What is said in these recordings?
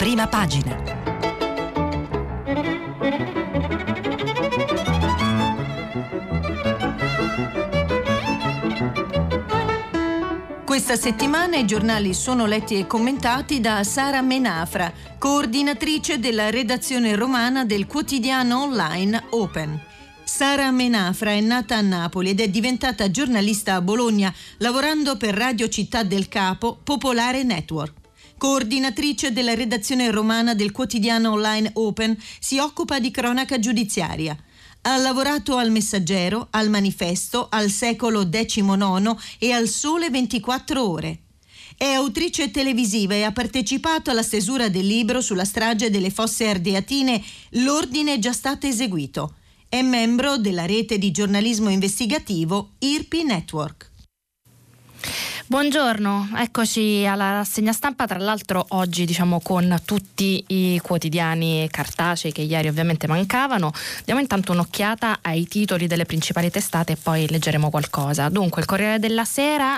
prima pagina. Questa settimana i giornali sono letti e commentati da Sara Menafra, coordinatrice della redazione romana del quotidiano online Open. Sara Menafra è nata a Napoli ed è diventata giornalista a Bologna, lavorando per Radio Città del Capo, Popolare Network. Coordinatrice della redazione romana del quotidiano online Open, si occupa di cronaca giudiziaria. Ha lavorato al Messaggero, al Manifesto, al Secolo XIX e al Sole 24 Ore. È autrice televisiva e ha partecipato alla stesura del libro sulla strage delle fosse ardeatine L'ordine è già stato eseguito. È membro della rete di giornalismo investigativo IRPI Network. Buongiorno, eccoci alla rassegna stampa, tra l'altro oggi diciamo con tutti i quotidiani cartacei che ieri ovviamente mancavano. Diamo intanto un'occhiata ai titoli delle principali testate e poi leggeremo qualcosa. Dunque il Corriere della Sera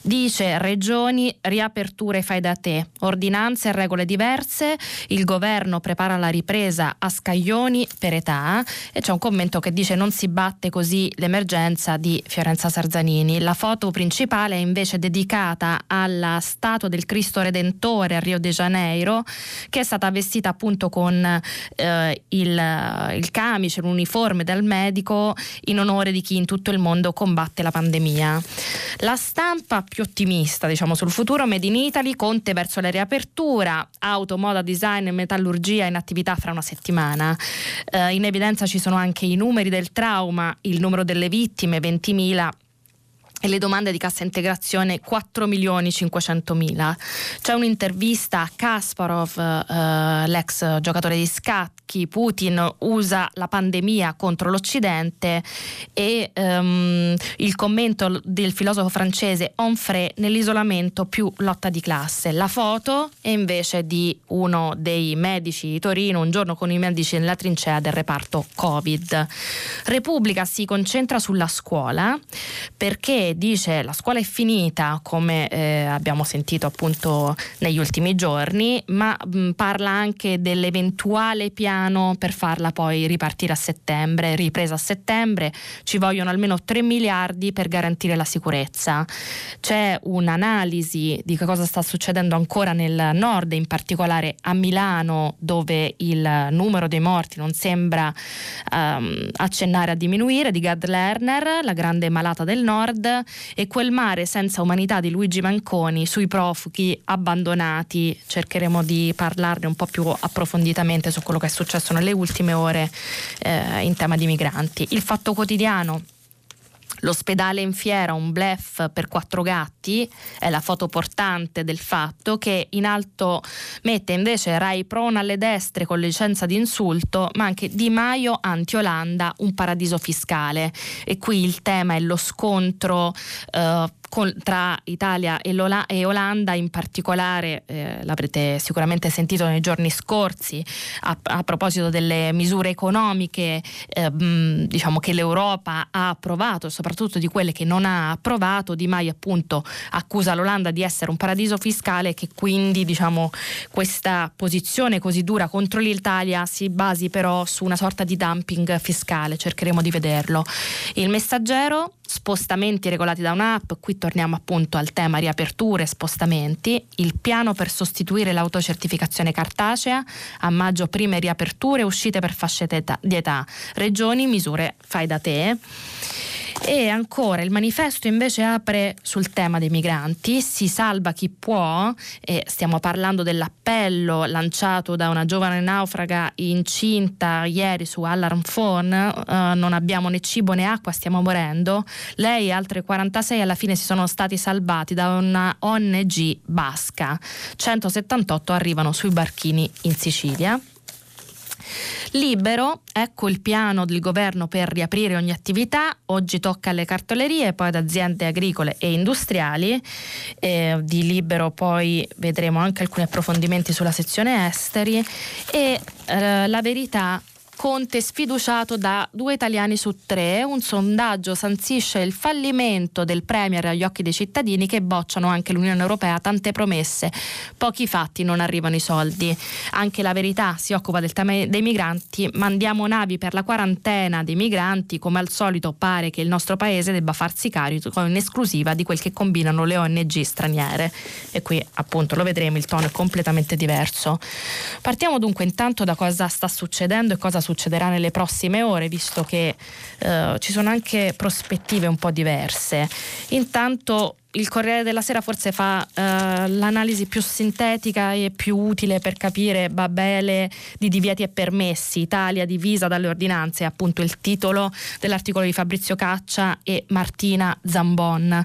dice regioni, riaperture fai da te, ordinanze e regole diverse, il governo prepara la ripresa a scaglioni per età e c'è un commento che dice non si batte così l'emergenza di Fiorenza Sarzanini. La foto principale è invece dedicata alla statua del Cristo Redentore a Rio de Janeiro, che è stata vestita appunto con eh, il, il camice, l'uniforme del medico in onore di chi in tutto il mondo combatte la pandemia. La stampa più ottimista, diciamo, sul futuro Made in Italy, Conte verso la riapertura, auto, moda, design e metallurgia in attività fra una settimana. Eh, in evidenza ci sono anche i numeri del trauma, il numero delle vittime, 20.000 e le domande di cassa integrazione 4 milioni 500 mila. C'è un'intervista a Kasparov, eh, l'ex giocatore di scacchi, Putin usa la pandemia contro l'Occidente e ehm, il commento del filosofo francese Onfray nell'isolamento più lotta di classe. La foto è invece di uno dei medici di Torino, un giorno con i medici nella trincea del reparto Covid. Repubblica si concentra sulla scuola perché dice la scuola è finita, come eh, abbiamo sentito appunto negli ultimi giorni, ma mh, parla anche dell'eventuale piano per farla poi ripartire a settembre, ripresa a settembre, ci vogliono almeno 3 miliardi per garantire la sicurezza. C'è un'analisi di che cosa sta succedendo ancora nel nord, in particolare a Milano, dove il numero dei morti non sembra um, accennare a diminuire, di Gad Lerner, la grande malata del nord, e quel mare senza umanità di Luigi Manconi sui profughi abbandonati. Cercheremo di parlarne un po' più approfonditamente su quello che è successo nelle ultime ore eh, in tema di migranti. Il fatto quotidiano L'ospedale in fiera, un blef per quattro gatti, è la foto portante del fatto che in alto mette invece Rai prona alle destre con licenza di insulto, ma anche Di Maio anti-Olanda, un paradiso fiscale. E qui il tema è lo scontro eh, con, tra Italia e, e, Olanda, in particolare eh, l'avrete sicuramente sentito nei giorni scorsi a, a proposito delle misure economiche eh, mh, diciamo che l'Europa ha approvato, soprattutto di quelle che non ha approvato. Di Mai appunto accusa l'Olanda di essere un paradiso fiscale che quindi diciamo, questa posizione così dura contro l'Italia si basi però su una sorta di dumping fiscale, cercheremo di vederlo. Il messaggero spostamenti regolati da un'app, qui torniamo appunto al tema riaperture, spostamenti, il piano per sostituire l'autocertificazione cartacea, a maggio prime riaperture, uscite per fasce di età, regioni, misure fai da te. E ancora il manifesto invece apre sul tema dei migranti, si salva chi può, e stiamo parlando dell'appello lanciato da una giovane naufraga incinta ieri su Alarm Phone, uh, non abbiamo né cibo né acqua, stiamo morendo. Lei e altre 46 alla fine si sono stati salvati da una ONG basca. 178 arrivano sui barchini in Sicilia. Libero, ecco il piano del governo per riaprire ogni attività, oggi tocca alle cartolerie, poi ad aziende agricole e industriali, eh, di Libero poi vedremo anche alcuni approfondimenti sulla sezione esteri. E eh, la verità Conte sfiduciato da due italiani su tre. Un sondaggio sanzisce il fallimento del Premier agli occhi dei cittadini che bocciano anche l'Unione Europea tante promesse. Pochi fatti non arrivano i soldi. Anche la verità si occupa del tema dei migranti. Mandiamo navi per la quarantena dei migranti. Come al solito pare che il nostro paese debba farsi carico in esclusiva di quel che combinano le ONG straniere. E qui appunto lo vedremo, il tono è completamente diverso. Partiamo dunque intanto da cosa sta succedendo e cosa succederà nelle prossime ore, visto che eh, ci sono anche prospettive un po' diverse. Intanto il Corriere della Sera forse fa uh, l'analisi più sintetica e più utile per capire Babele di divieti e permessi, Italia divisa dalle ordinanze, appunto il titolo dell'articolo di Fabrizio Caccia e Martina Zambon.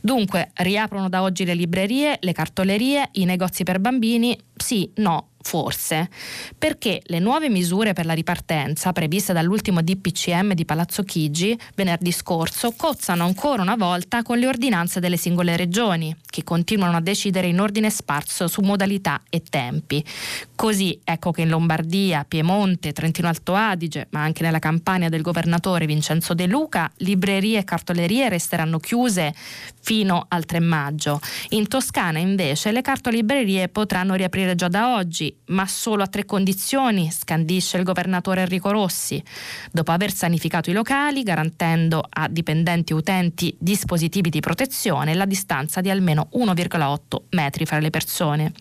Dunque, riaprono da oggi le librerie, le cartolerie, i negozi per bambini? Sì, no, Forse, perché le nuove misure per la ripartenza previste dall'ultimo DPCM di Palazzo Chigi venerdì scorso cozzano ancora una volta con le ordinanze delle singole regioni, che continuano a decidere in ordine sparso su modalità e tempi. Così ecco che in Lombardia, Piemonte, Trentino Alto Adige, ma anche nella campagna del governatore Vincenzo De Luca, librerie e cartolerie resteranno chiuse fino al 3 maggio. In Toscana invece le cartolibrerie potranno riaprire già da oggi ma solo a tre condizioni, scandisce il governatore Enrico Rossi. Dopo aver sanificato i locali, garantendo a dipendenti utenti dispositivi di protezione la distanza di almeno 1,8 metri fra le persone.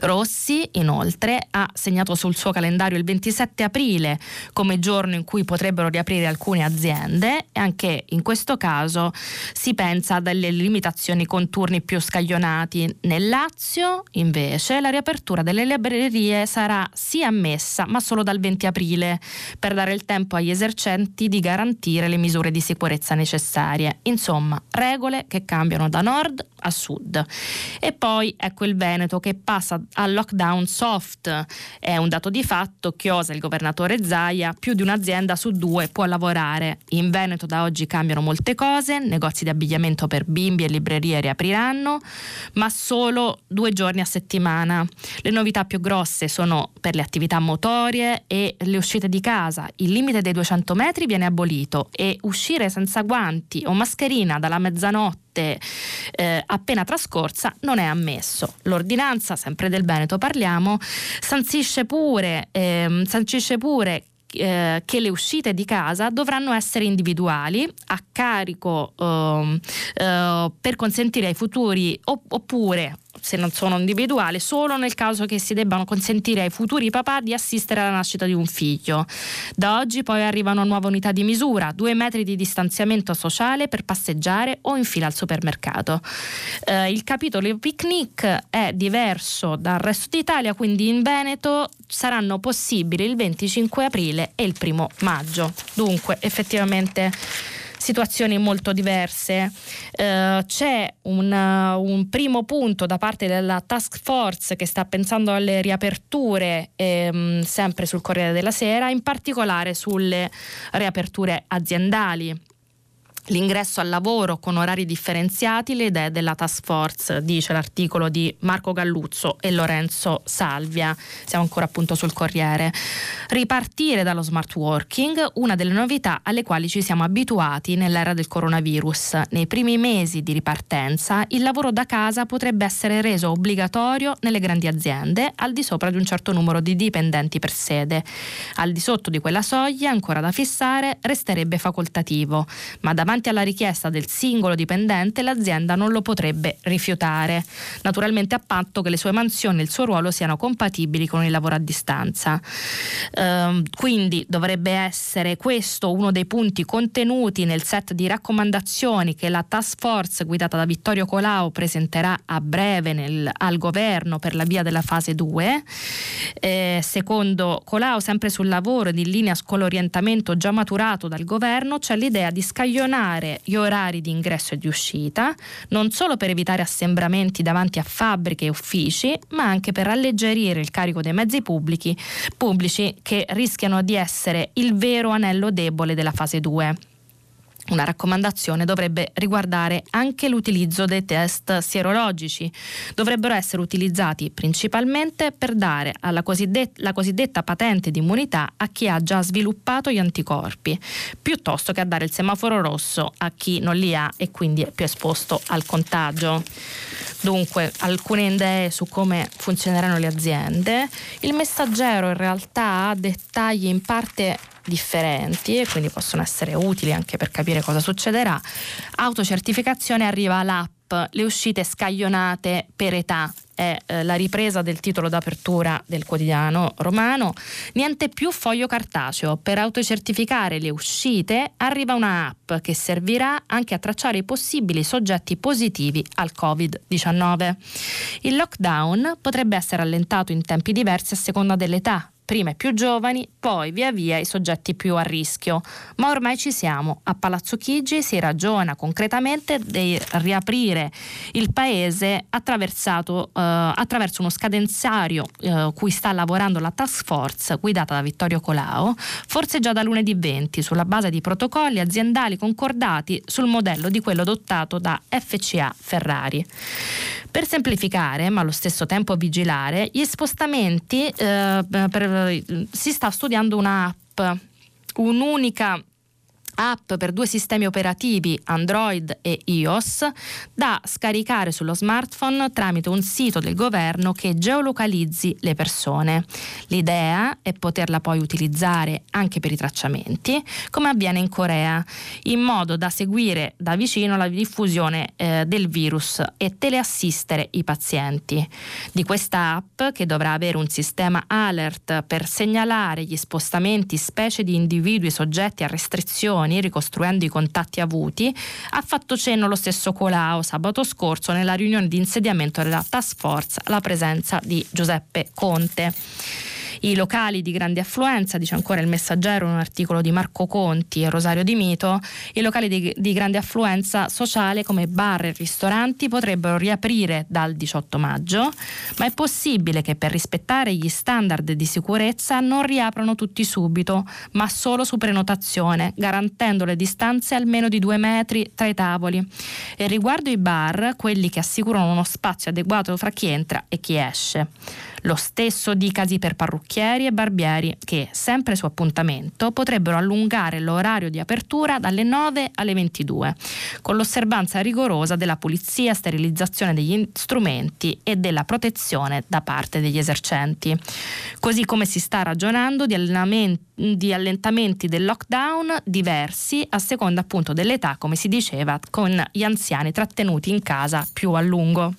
Rossi, inoltre, ha segnato sul suo calendario il 27 aprile come giorno in cui potrebbero riaprire alcune aziende e anche in questo caso si pensa a delle limitazioni con turni più scaglionati. Nel Lazio, invece, la riapertura delle librerie sarà sì ammessa, ma solo dal 20 aprile, per dare il tempo agli esercenti di garantire le misure di sicurezza necessarie. Insomma, regole che cambiano da nord a sud. E poi ecco il Veneto che passa al lockdown soft. È un dato di fatto, chiosa il governatore Zaia, più di un'azienda su due può lavorare. In Veneto da oggi cambiano molte cose, negozi di abbigliamento per bimbi e librerie riapriranno, ma solo due giorni a settimana. Le novità più grosse sono per le attività motorie e le uscite di casa. Il limite dei 200 metri viene abolito e uscire senza guanti o mascherina dalla mezzanotte eh, appena trascorsa non è ammesso. L'ordinanza, sempre del Veneto parliamo, sancisce pure, ehm, sancisce pure eh, che le uscite di casa dovranno essere individuali a carico eh, eh, per consentire ai futuri oppure se non sono individuali, solo nel caso che si debbano consentire ai futuri papà di assistere alla nascita di un figlio. Da oggi poi arrivano nuove unità di misura, due metri di distanziamento sociale per passeggiare o in fila al supermercato. Eh, il capitolo picnic è diverso dal resto d'Italia, quindi in Veneto saranno possibili il 25 aprile e il primo maggio. Dunque, effettivamente situazioni molto diverse. Eh, c'è un, uh, un, primo punto da parte della task force che sta pensando alle riaperture ehm, sempre sul Corriere della Sera, in particolare sulle riaperture aziendali l'ingresso al lavoro con orari differenziati, le idee della task force, dice l'articolo di Marco Galluzzo e Lorenzo Salvia. Siamo ancora appunto sul Corriere. Ripartire dallo smart working, una delle novità alle quali ci siamo abituati nell'era del coronavirus. Nei primi mesi di ripartenza il lavoro da casa potrebbe essere reso obbligatorio nelle grandi aziende al di sopra di un certo numero di dipendenti per sede. Al di sotto di quella soglia, ancora da fissare, resterebbe facoltativo, ma davanti davanti alla richiesta del singolo dipendente l'azienda non lo potrebbe rifiutare, naturalmente a patto che le sue mansioni e il suo ruolo siano compatibili con il lavoro a distanza. Ehm, quindi dovrebbe essere questo uno dei punti contenuti nel set di raccomandazioni che la task force guidata da Vittorio Colau presenterà a breve nel, al governo per la via della fase 2. Eh, secondo Colau, sempre sul lavoro ed in linea con l'orientamento già maturato dal governo, c'è l'idea di scaglionare limitare gli orari di ingresso e di uscita, non solo per evitare assembramenti davanti a fabbriche e uffici, ma anche per alleggerire il carico dei mezzi pubblici, pubblici che rischiano di essere il vero anello debole della fase 2. Una raccomandazione dovrebbe riguardare anche l'utilizzo dei test sierologici. Dovrebbero essere utilizzati principalmente per dare cosiddetta, la cosiddetta patente di immunità a chi ha già sviluppato gli anticorpi, piuttosto che a dare il semaforo rosso a chi non li ha e quindi è più esposto al contagio. Dunque, alcune idee su come funzioneranno le aziende. Il messaggero in realtà ha dettagli in parte differenti e quindi possono essere utili anche per capire cosa succederà. Autocertificazione arriva l'app, le uscite scaglionate per età è eh, la ripresa del titolo d'apertura del quotidiano romano. Niente più foglio cartaceo. Per autocertificare le uscite arriva una app che servirà anche a tracciare i possibili soggetti positivi al Covid-19. Il lockdown potrebbe essere allentato in tempi diversi a seconda dell'età prima i più giovani, poi via via i soggetti più a rischio. Ma ormai ci siamo. A Palazzo Chigi si ragiona concretamente di riaprire il paese attraversato, eh, attraverso uno scadenzario eh, cui sta lavorando la task force guidata da Vittorio Colao, forse già da lunedì 20, sulla base di protocolli aziendali concordati sul modello di quello adottato da FCA Ferrari. Per semplificare, ma allo stesso tempo vigilare, gli spostamenti eh, per, si sta studiando un'app, un'unica app per due sistemi operativi Android e iOS da scaricare sullo smartphone tramite un sito del governo che geolocalizzi le persone. L'idea è poterla poi utilizzare anche per i tracciamenti, come avviene in Corea, in modo da seguire da vicino la diffusione eh, del virus e teleassistere i pazienti. Di questa app, che dovrà avere un sistema alert per segnalare gli spostamenti specie di individui soggetti a restrizioni giorni, ricostruendo i contatti avuti, ha fatto cenno lo stesso Colau sabato scorso nella riunione di insediamento della task force alla presenza di Giuseppe Conte. I locali di grande affluenza, dice ancora il messaggero in un articolo di Marco Conti e Rosario Di Mito, i locali di, di grande affluenza sociale come bar e ristoranti potrebbero riaprire dal 18 maggio, ma è possibile che per rispettare gli standard di sicurezza non riaprano tutti subito, ma solo su prenotazione, garantendo le distanze almeno di due metri tra i tavoli. E riguardo i bar, quelli che assicurano uno spazio adeguato fra chi entra e chi esce. Lo stesso dicasi per parrucchieri e barbieri che, sempre su appuntamento, potrebbero allungare l'orario di apertura dalle 9 alle 22, con l'osservanza rigorosa della pulizia, sterilizzazione degli strumenti e della protezione da parte degli esercenti. Così come si sta ragionando di, di allentamenti del lockdown diversi a seconda appunto dell'età, come si diceva, con gli anziani trattenuti in casa più a lungo.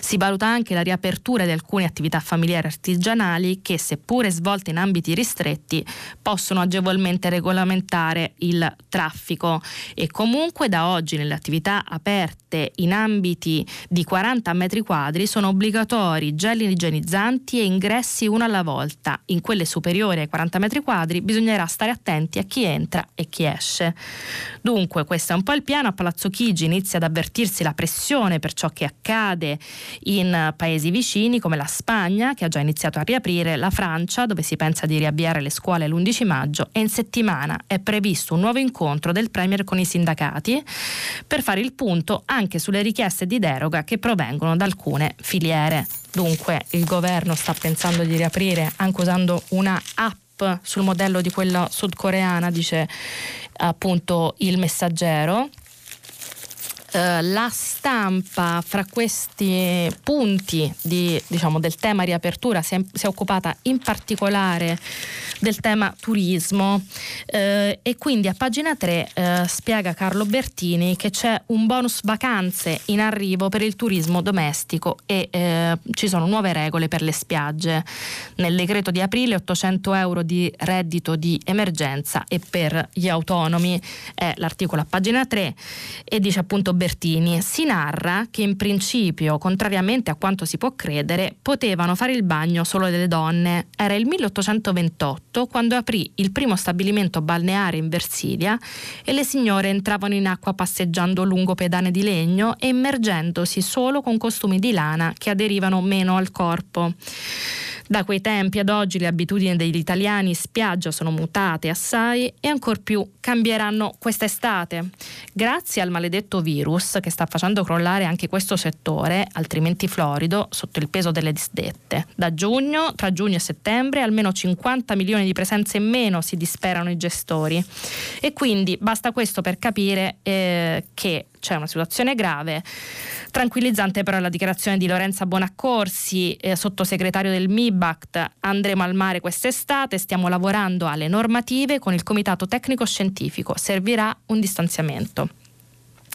Si valuta anche la riapertura di alcune attività familiari artigianali che, seppure svolte in ambiti ristretti, possono agevolmente regolamentare il traffico e comunque da oggi nelle attività aperte in ambiti di 40 metri quadri sono obbligatori gel igienizzanti e ingressi uno alla volta. In quelle superiori ai 40 metri quadri bisognerà stare attenti a chi entra e chi esce. Dunque questo è un po' il piano. A Palazzo Chigi inizia ad avvertirsi la pressione per ciò che accade in paesi vicini come la Spagna, che ha già iniziato a riaprire, la Francia, dove si pensa di riavviare le scuole l'11 maggio, e in settimana è previsto un nuovo incontro del Premier con i sindacati per fare il punto anche sulle richieste di deroga che provengono da alcune filiere. Dunque il governo sta pensando di riaprire anche usando una app sul modello di quella sudcoreana, dice appunto il messaggero. Uh, la stampa fra questi punti di, diciamo, del tema riapertura si è, si è, occupata in particolare del tema turismo eh, e quindi a pagina 3 eh, spiega Carlo Bertini che c'è un bonus vacanze in arrivo per il turismo domestico e eh, ci sono nuove regole per le spiagge. Nel decreto di aprile 800 euro di reddito di emergenza e per gli autonomi è l'articolo a pagina 3 e dice appunto Bertini si narra che in principio contrariamente a quanto si può credere potevano fare il bagno solo delle donne. Era il 1828 2008 quando aprì il primo stabilimento balneare in Versilia e le signore entravano in acqua passeggiando lungo pedane di legno e immergendosi solo con costumi di lana che aderivano meno al corpo. Da quei tempi ad oggi le abitudini degli italiani in spiaggia sono mutate assai e ancor più cambieranno quest'estate. Grazie al maledetto virus che sta facendo crollare anche questo settore, altrimenti florido, sotto il peso delle disdette. Da giugno, tra giugno e settembre, almeno 50 milioni di presenze in meno si disperano i gestori. E quindi basta questo per capire eh, che c'è una situazione grave. Tranquillizzante però la dichiarazione di Lorenza Bonaccorsi, eh, sottosegretario del MIBACT. Andremo al mare quest'estate, stiamo lavorando alle normative con il Comitato Tecnico Scientifico. Servirà un distanziamento.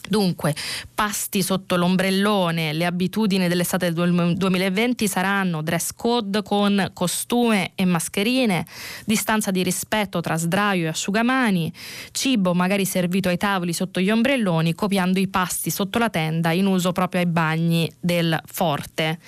Dunque, pasti sotto l'ombrellone, le abitudini dell'estate del 2020 saranno dress code con costume e mascherine, distanza di rispetto tra sdraio e asciugamani, cibo magari servito ai tavoli sotto gli ombrelloni, copiando i pasti sotto la tenda in uso proprio ai bagni del forte.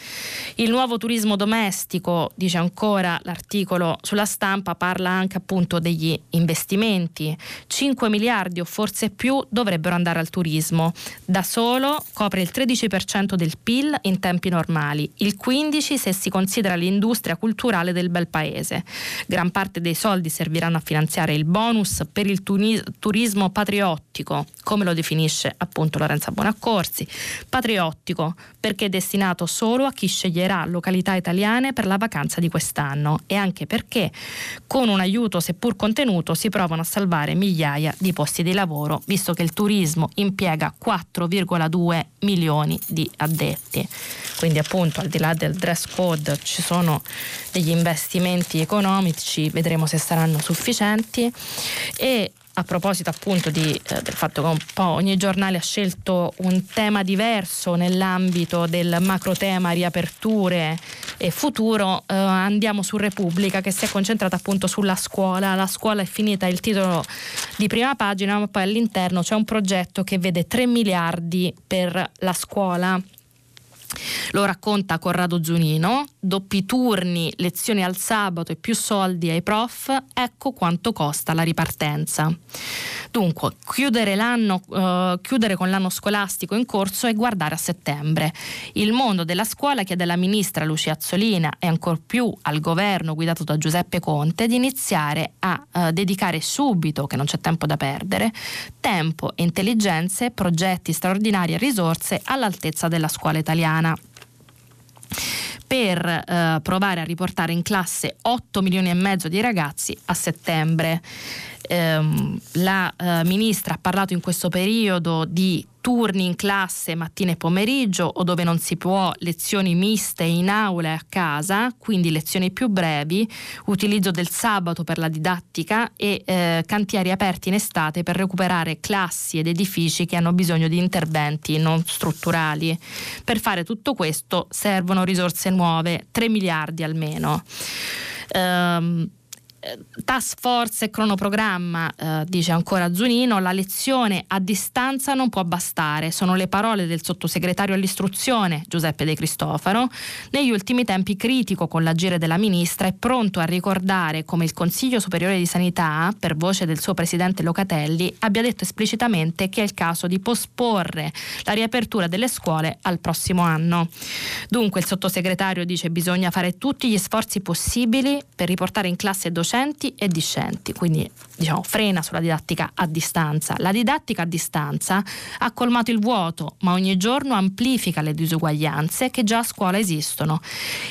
Il nuovo turismo domestico, dice ancora l'articolo sulla stampa, parla anche appunto degli investimenti. 5 miliardi o forse più dovrebbero andare al turismo turismo. Da solo copre il 13% del PIL in tempi normali, il 15% se si considera l'industria culturale del bel paese. Gran parte dei soldi serviranno a finanziare il bonus per il turismo patriottico, come lo definisce appunto Lorenza Bonaccorsi. Patriottico perché è destinato solo a chi sceglierà località italiane per la vacanza di quest'anno e anche perché con un aiuto seppur contenuto si provano a salvare migliaia di posti di lavoro, visto che il turismo impiega impiega 4,2 milioni di addetti. Quindi appunto al di là del dress code ci sono degli investimenti economici, vedremo se saranno sufficienti e a proposito appunto di, eh, del fatto che un po' ogni giornale ha scelto un tema diverso nell'ambito del macro tema riaperture e futuro, eh, andiamo su Repubblica che si è concentrata appunto sulla scuola. La scuola è finita il titolo di prima pagina, ma poi all'interno c'è un progetto che vede 3 miliardi per la scuola lo racconta Corrado Zunino, doppi turni, lezioni al sabato e più soldi ai prof, ecco quanto costa la ripartenza. Dunque, chiudere, uh, chiudere con l'anno scolastico in corso e guardare a settembre. Il mondo della scuola chiede alla ministra Lucia Azzolina e ancor più al governo guidato da Giuseppe Conte di iniziare a uh, dedicare subito, che non c'è tempo da perdere, tempo, intelligenze, progetti straordinari e risorse all'altezza della scuola italiana per eh, provare a riportare in classe 8 milioni e mezzo di ragazzi a settembre. Eh, la eh, ministra ha parlato in questo periodo di turni in classe mattina e pomeriggio o dove non si può lezioni miste in aula e a casa, quindi lezioni più brevi, utilizzo del sabato per la didattica e eh, cantieri aperti in estate per recuperare classi ed edifici che hanno bisogno di interventi non strutturali. Per fare tutto questo servono risorse nuove, 3 miliardi almeno. Um, task force e cronoprogramma, eh, dice ancora Zunino, la lezione a distanza non può bastare. Sono le parole del sottosegretario all'istruzione Giuseppe De Cristofaro. Negli ultimi tempi critico con l'agire della ministra è pronto a ricordare come il Consiglio Superiore di Sanità, per voce del suo presidente Locatelli, abbia detto esplicitamente che è il caso di posporre la riapertura delle scuole al prossimo anno. Dunque il sottosegretario dice bisogna fare tutti gli sforzi possibili per riportare in classe docenti docenti e discenti, quindi diciamo, frena sulla didattica a distanza. La didattica a distanza ha colmato il vuoto, ma ogni giorno amplifica le disuguaglianze che già a scuola esistono.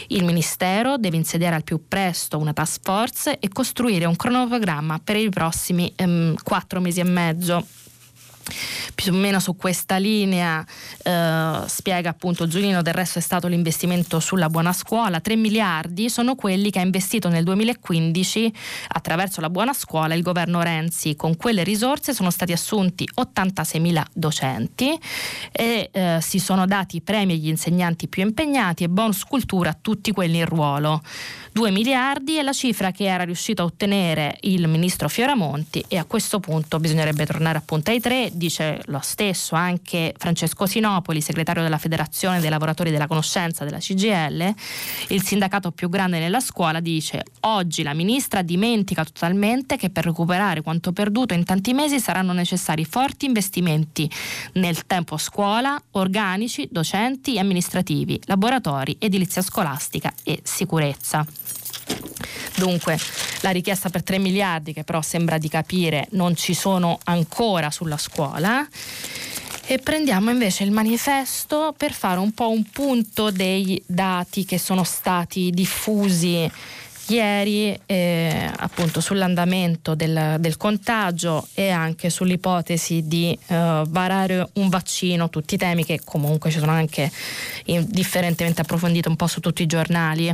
Il Ministero deve insediare al più presto una task force e costruire un cronoprogramma per i prossimi ehm, quattro mesi e mezzo più o meno su questa linea eh, spiega appunto Giulino del resto è stato l'investimento sulla buona scuola. 3 miliardi sono quelli che ha investito nel 2015 attraverso la buona scuola il governo Renzi. Con quelle risorse sono stati assunti 86 mila docenti e eh, si sono dati premi agli insegnanti più impegnati e bonus cultura a tutti quelli in ruolo. 2 miliardi è la cifra che era riuscito a ottenere il ministro Fioramonti e a questo punto bisognerebbe tornare appunto ai 3 dice lo stesso anche Francesco Sinopoli, segretario della Federazione dei lavoratori della conoscenza della CGL, il sindacato più grande nella scuola, dice oggi la ministra dimentica totalmente che per recuperare quanto perduto in tanti mesi saranno necessari forti investimenti nel tempo scuola, organici, docenti e amministrativi, laboratori, edilizia scolastica e sicurezza. Dunque la richiesta per 3 miliardi che però sembra di capire non ci sono ancora sulla scuola. E prendiamo invece il manifesto per fare un po' un punto dei dati che sono stati diffusi ieri eh, appunto sull'andamento del, del, contagio e anche sull'ipotesi di eh, varare un vaccino, tutti temi che comunque ci sono anche differentemente approfonditi un po' su tutti i giornali.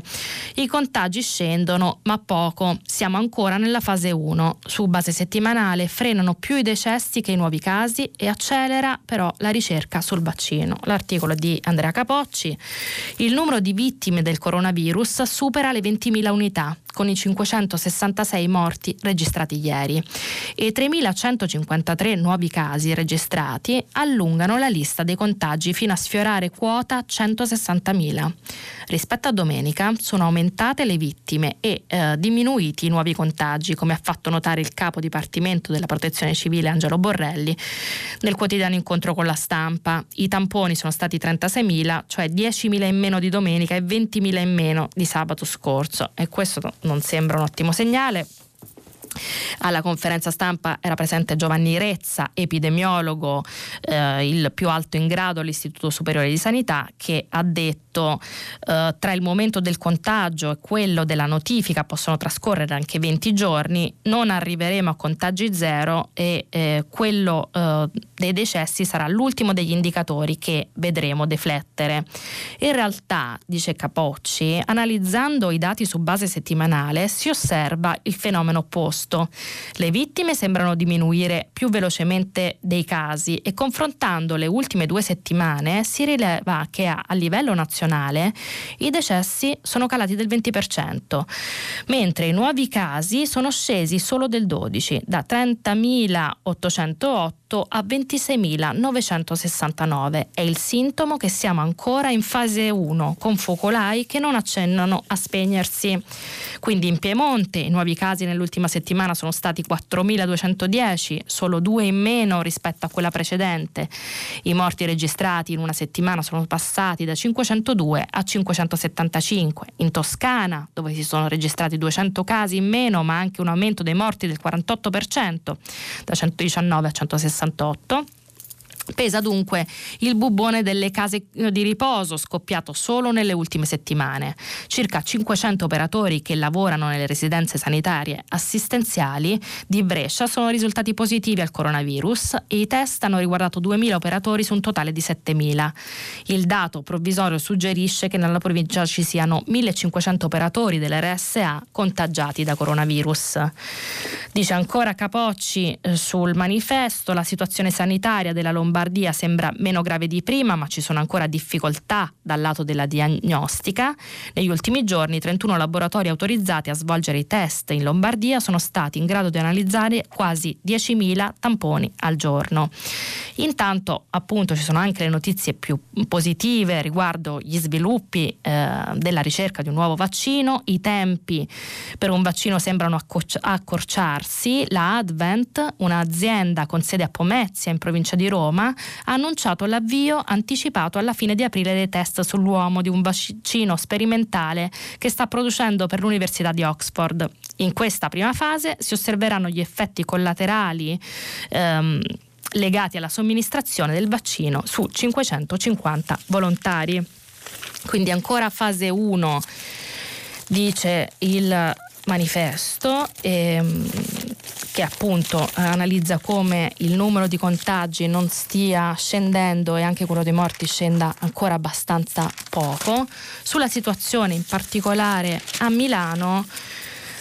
I contagi scendono ma poco, siamo ancora nella fase 1, su base settimanale frenano più i decessi che i nuovi casi e accelera però la ricerca sul vaccino. L'articolo di Andrea Capocci, il numero di vittime del coronavirus supera le 20.000 unità Utah. Con i 566 morti registrati ieri e 3.153 nuovi casi registrati allungano la lista dei contagi fino a sfiorare quota 160.000. Rispetto a domenica sono aumentate le vittime e eh, diminuiti i nuovi contagi, come ha fatto notare il capo dipartimento della protezione civile Angelo Borrelli nel quotidiano incontro con la stampa. I tamponi sono stati 36.000, cioè 10.000 in meno di domenica e 20.000 in meno di sabato scorso e questo non sembra un ottimo segnale. Alla conferenza stampa era presente Giovanni Rezza, epidemiologo, eh, il più alto in grado all'Istituto Superiore di Sanità, che ha detto eh, tra il momento del contagio e quello della notifica possono trascorrere anche 20 giorni, non arriveremo a contagi zero e eh, quello eh, dei decessi sarà l'ultimo degli indicatori che vedremo deflettere. In realtà, dice Capocci, analizzando i dati su base settimanale si osserva il fenomeno opposto agosto. Le vittime sembrano diminuire più velocemente dei casi e confrontando le ultime due settimane si rileva che a, a livello nazionale i decessi sono calati del 20%, mentre i nuovi casi sono scesi solo del 12%, da 30.808 a 26.969. È il sintomo che siamo ancora in fase 1, con focolai che non accennano a spegnersi. Quindi in Piemonte i nuovi casi nell'ultima settimana sono stati 4.210, solo due in meno rispetto a quella precedente. I morti registrati in una settimana sono passati da 502 a 575. In Toscana, dove si sono registrati 200 casi in meno, ma anche un aumento dei morti del 48%, da 119 a 160 68 Pesa dunque il bubone delle case di riposo scoppiato solo nelle ultime settimane. Circa 500 operatori che lavorano nelle residenze sanitarie assistenziali di Brescia sono risultati positivi al coronavirus e i test hanno riguardato 2.000 operatori su un totale di 7.000. Il dato provvisorio suggerisce che nella provincia ci siano 1.500 operatori dell'RSA contagiati da coronavirus. Dice ancora Capocci eh, sul manifesto la situazione sanitaria della Lombardia Lombardia sembra meno grave di prima, ma ci sono ancora difficoltà dal lato della diagnostica. Negli ultimi giorni 31 laboratori autorizzati a svolgere i test in Lombardia sono stati in grado di analizzare quasi 10.000 tamponi al giorno. Intanto appunto ci sono anche le notizie più positive riguardo gli sviluppi eh, della ricerca di un nuovo vaccino, i tempi per un vaccino sembrano accorciarsi, la Advent, un'azienda con sede a Pomezia in provincia di Roma, Roma ha annunciato l'avvio anticipato alla fine di aprile dei test sull'uomo di un vaccino sperimentale che sta producendo per l'Università di Oxford. In questa prima fase si osserveranno gli effetti collaterali ehm, legati alla somministrazione del vaccino su 550 volontari. Quindi ancora fase 1 dice il manifesto ehm, che appunto analizza come il numero di contagi non stia scendendo e anche quello dei morti scenda ancora abbastanza poco. Sulla situazione in particolare a Milano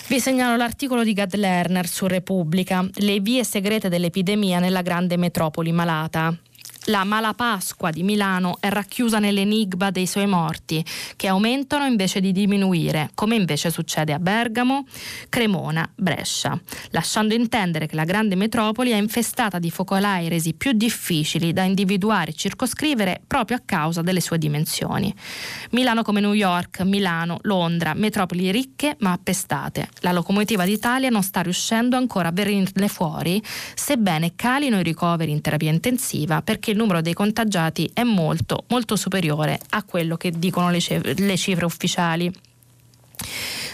vi segnalo l'articolo di Gad Lerner su Repubblica, le vie segrete dell'epidemia nella grande metropoli malata. La mala Pasqua di Milano è racchiusa nell'enigma dei suoi morti, che aumentano invece di diminuire, come invece succede a Bergamo, Cremona, Brescia, lasciando intendere che la grande metropoli è infestata di focolai resi più difficili da individuare e circoscrivere proprio a causa delle sue dimensioni. Milano come New York, Milano, Londra, metropoli ricche ma appestate. La locomotiva d'Italia non sta riuscendo ancora a venirne fuori, sebbene calino i ricoveri in terapia intensiva perché il numero dei contagiati è molto, molto superiore a quello che dicono le, le cifre ufficiali.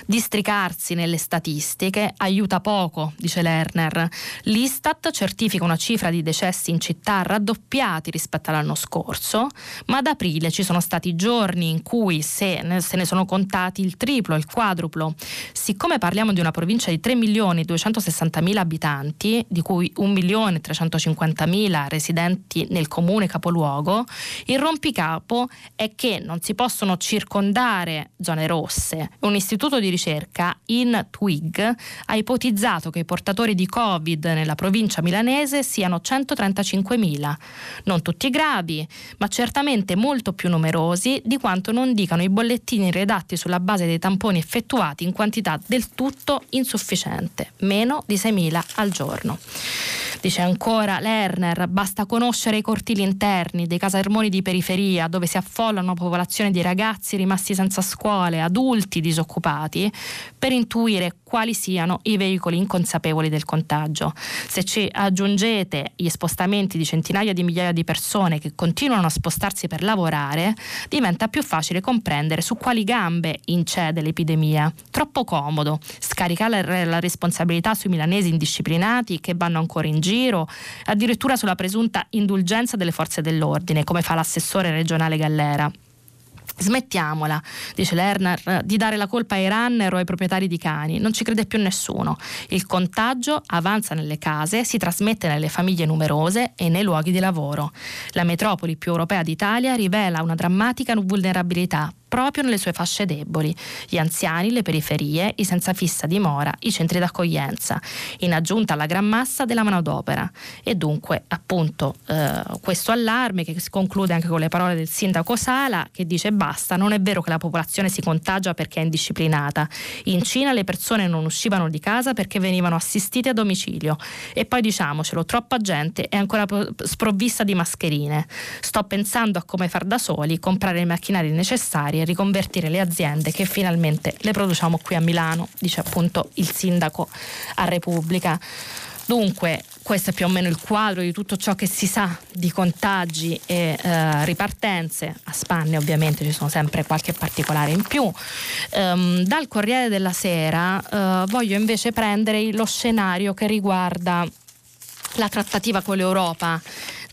Districarsi nelle statistiche aiuta poco, dice Lerner. L'Istat certifica una cifra di decessi in città raddoppiati rispetto all'anno scorso, ma ad aprile ci sono stati giorni in cui se ne, se ne sono contati il triplo, il quadruplo. Siccome parliamo di una provincia di 3 milioni 260 mila abitanti, di cui 1 milione 350 mila residenti nel comune capoluogo, il rompicapo è che non si possono circondare zone rosse. Un istituto di ricerca in Twig ha ipotizzato che i portatori di Covid nella provincia milanese siano 135.000. Non tutti gravi, ma certamente molto più numerosi di quanto non dicano i bollettini redatti sulla base dei tamponi effettuati in quantità del tutto insufficiente, meno di 6.000 al giorno. Dice ancora Lerner, basta conoscere i cortili interni dei casermoni di periferia dove si affollano popolazioni di ragazzi rimasti senza scuole, adulti disoccupati, per intuire quali siano i veicoli inconsapevoli del contagio. Se ci aggiungete gli spostamenti di centinaia di migliaia di persone che continuano a spostarsi per lavorare, diventa più facile comprendere su quali gambe incede l'epidemia. Troppo comodo scaricare la responsabilità sui milanesi indisciplinati che vanno ancora in giro, addirittura sulla presunta indulgenza delle forze dell'ordine, come fa l'assessore regionale Gallera. Smettiamola, dice Lerner, di dare la colpa ai runner o ai proprietari di cani, non ci crede più nessuno. Il contagio avanza nelle case, si trasmette nelle famiglie numerose e nei luoghi di lavoro. La metropoli più europea d'Italia rivela una drammatica vulnerabilità proprio nelle sue fasce deboli, gli anziani, le periferie, i senza fissa dimora, i centri d'accoglienza, in aggiunta alla gran massa della manodopera. E dunque, appunto, eh, questo allarme che si conclude anche con le parole del sindaco Sala che dice basta, non è vero che la popolazione si contagia perché è indisciplinata. In Cina le persone non uscivano di casa perché venivano assistite a domicilio. E poi diciamocelo, troppa gente è ancora sprovvista di mascherine. Sto pensando a come far da soli, comprare i macchinari necessari e riconvertire le aziende che finalmente le produciamo qui a Milano, dice appunto il sindaco a Repubblica. Dunque, questo è più o meno il quadro di tutto ciò che si sa di contagi e eh, ripartenze. A spanne ovviamente ci sono sempre qualche particolare in più. Um, dal Corriere della Sera uh, voglio invece prendere lo scenario che riguarda la trattativa con l'Europa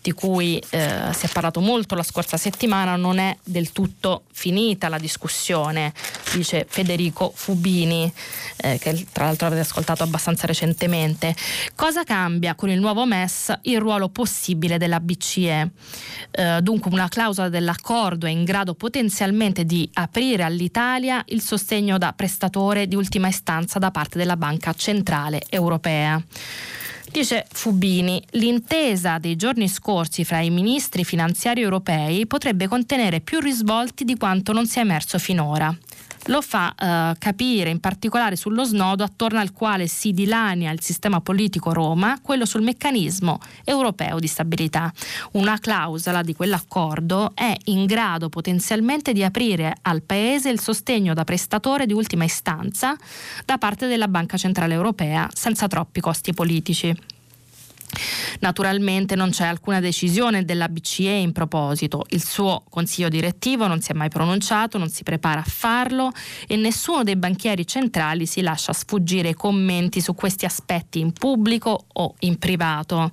di cui eh, si è parlato molto la scorsa settimana, non è del tutto finita la discussione, dice Federico Fubini, eh, che tra l'altro avete ascoltato abbastanza recentemente. Cosa cambia con il nuovo MES il ruolo possibile della BCE? Eh, dunque una clausola dell'accordo è in grado potenzialmente di aprire all'Italia il sostegno da prestatore di ultima istanza da parte della Banca Centrale Europea. Dice Fubini, l'intesa dei giorni scorsi fra i ministri finanziari europei potrebbe contenere più risvolti di quanto non sia emerso finora lo fa eh, capire in particolare sullo snodo attorno al quale si dilania il sistema politico Roma, quello sul meccanismo europeo di stabilità. Una clausola di quell'accordo è in grado potenzialmente di aprire al Paese il sostegno da prestatore di ultima istanza da parte della Banca Centrale Europea senza troppi costi politici. Naturalmente non c'è alcuna decisione della BCE in proposito, il suo consiglio direttivo non si è mai pronunciato, non si prepara a farlo e nessuno dei banchieri centrali si lascia sfuggire commenti su questi aspetti in pubblico o in privato.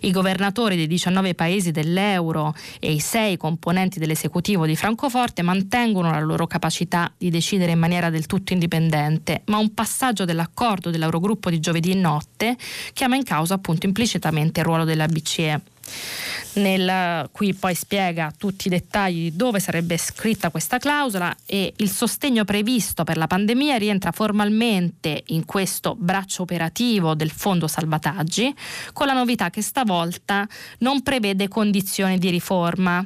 I governatori dei 19 paesi dell'euro e i sei componenti dell'esecutivo di Francoforte mantengono la loro capacità di decidere in maniera del tutto indipendente, ma un passaggio dell'accordo dell'Eurogruppo di giovedì notte chiama in causa appunto implicitamente il ruolo della BCE. Nel, qui poi spiega tutti i dettagli di dove sarebbe scritta questa clausola e il sostegno previsto per la pandemia rientra formalmente in questo braccio operativo del fondo salvataggi, con la novità che stavolta non prevede condizioni di riforma.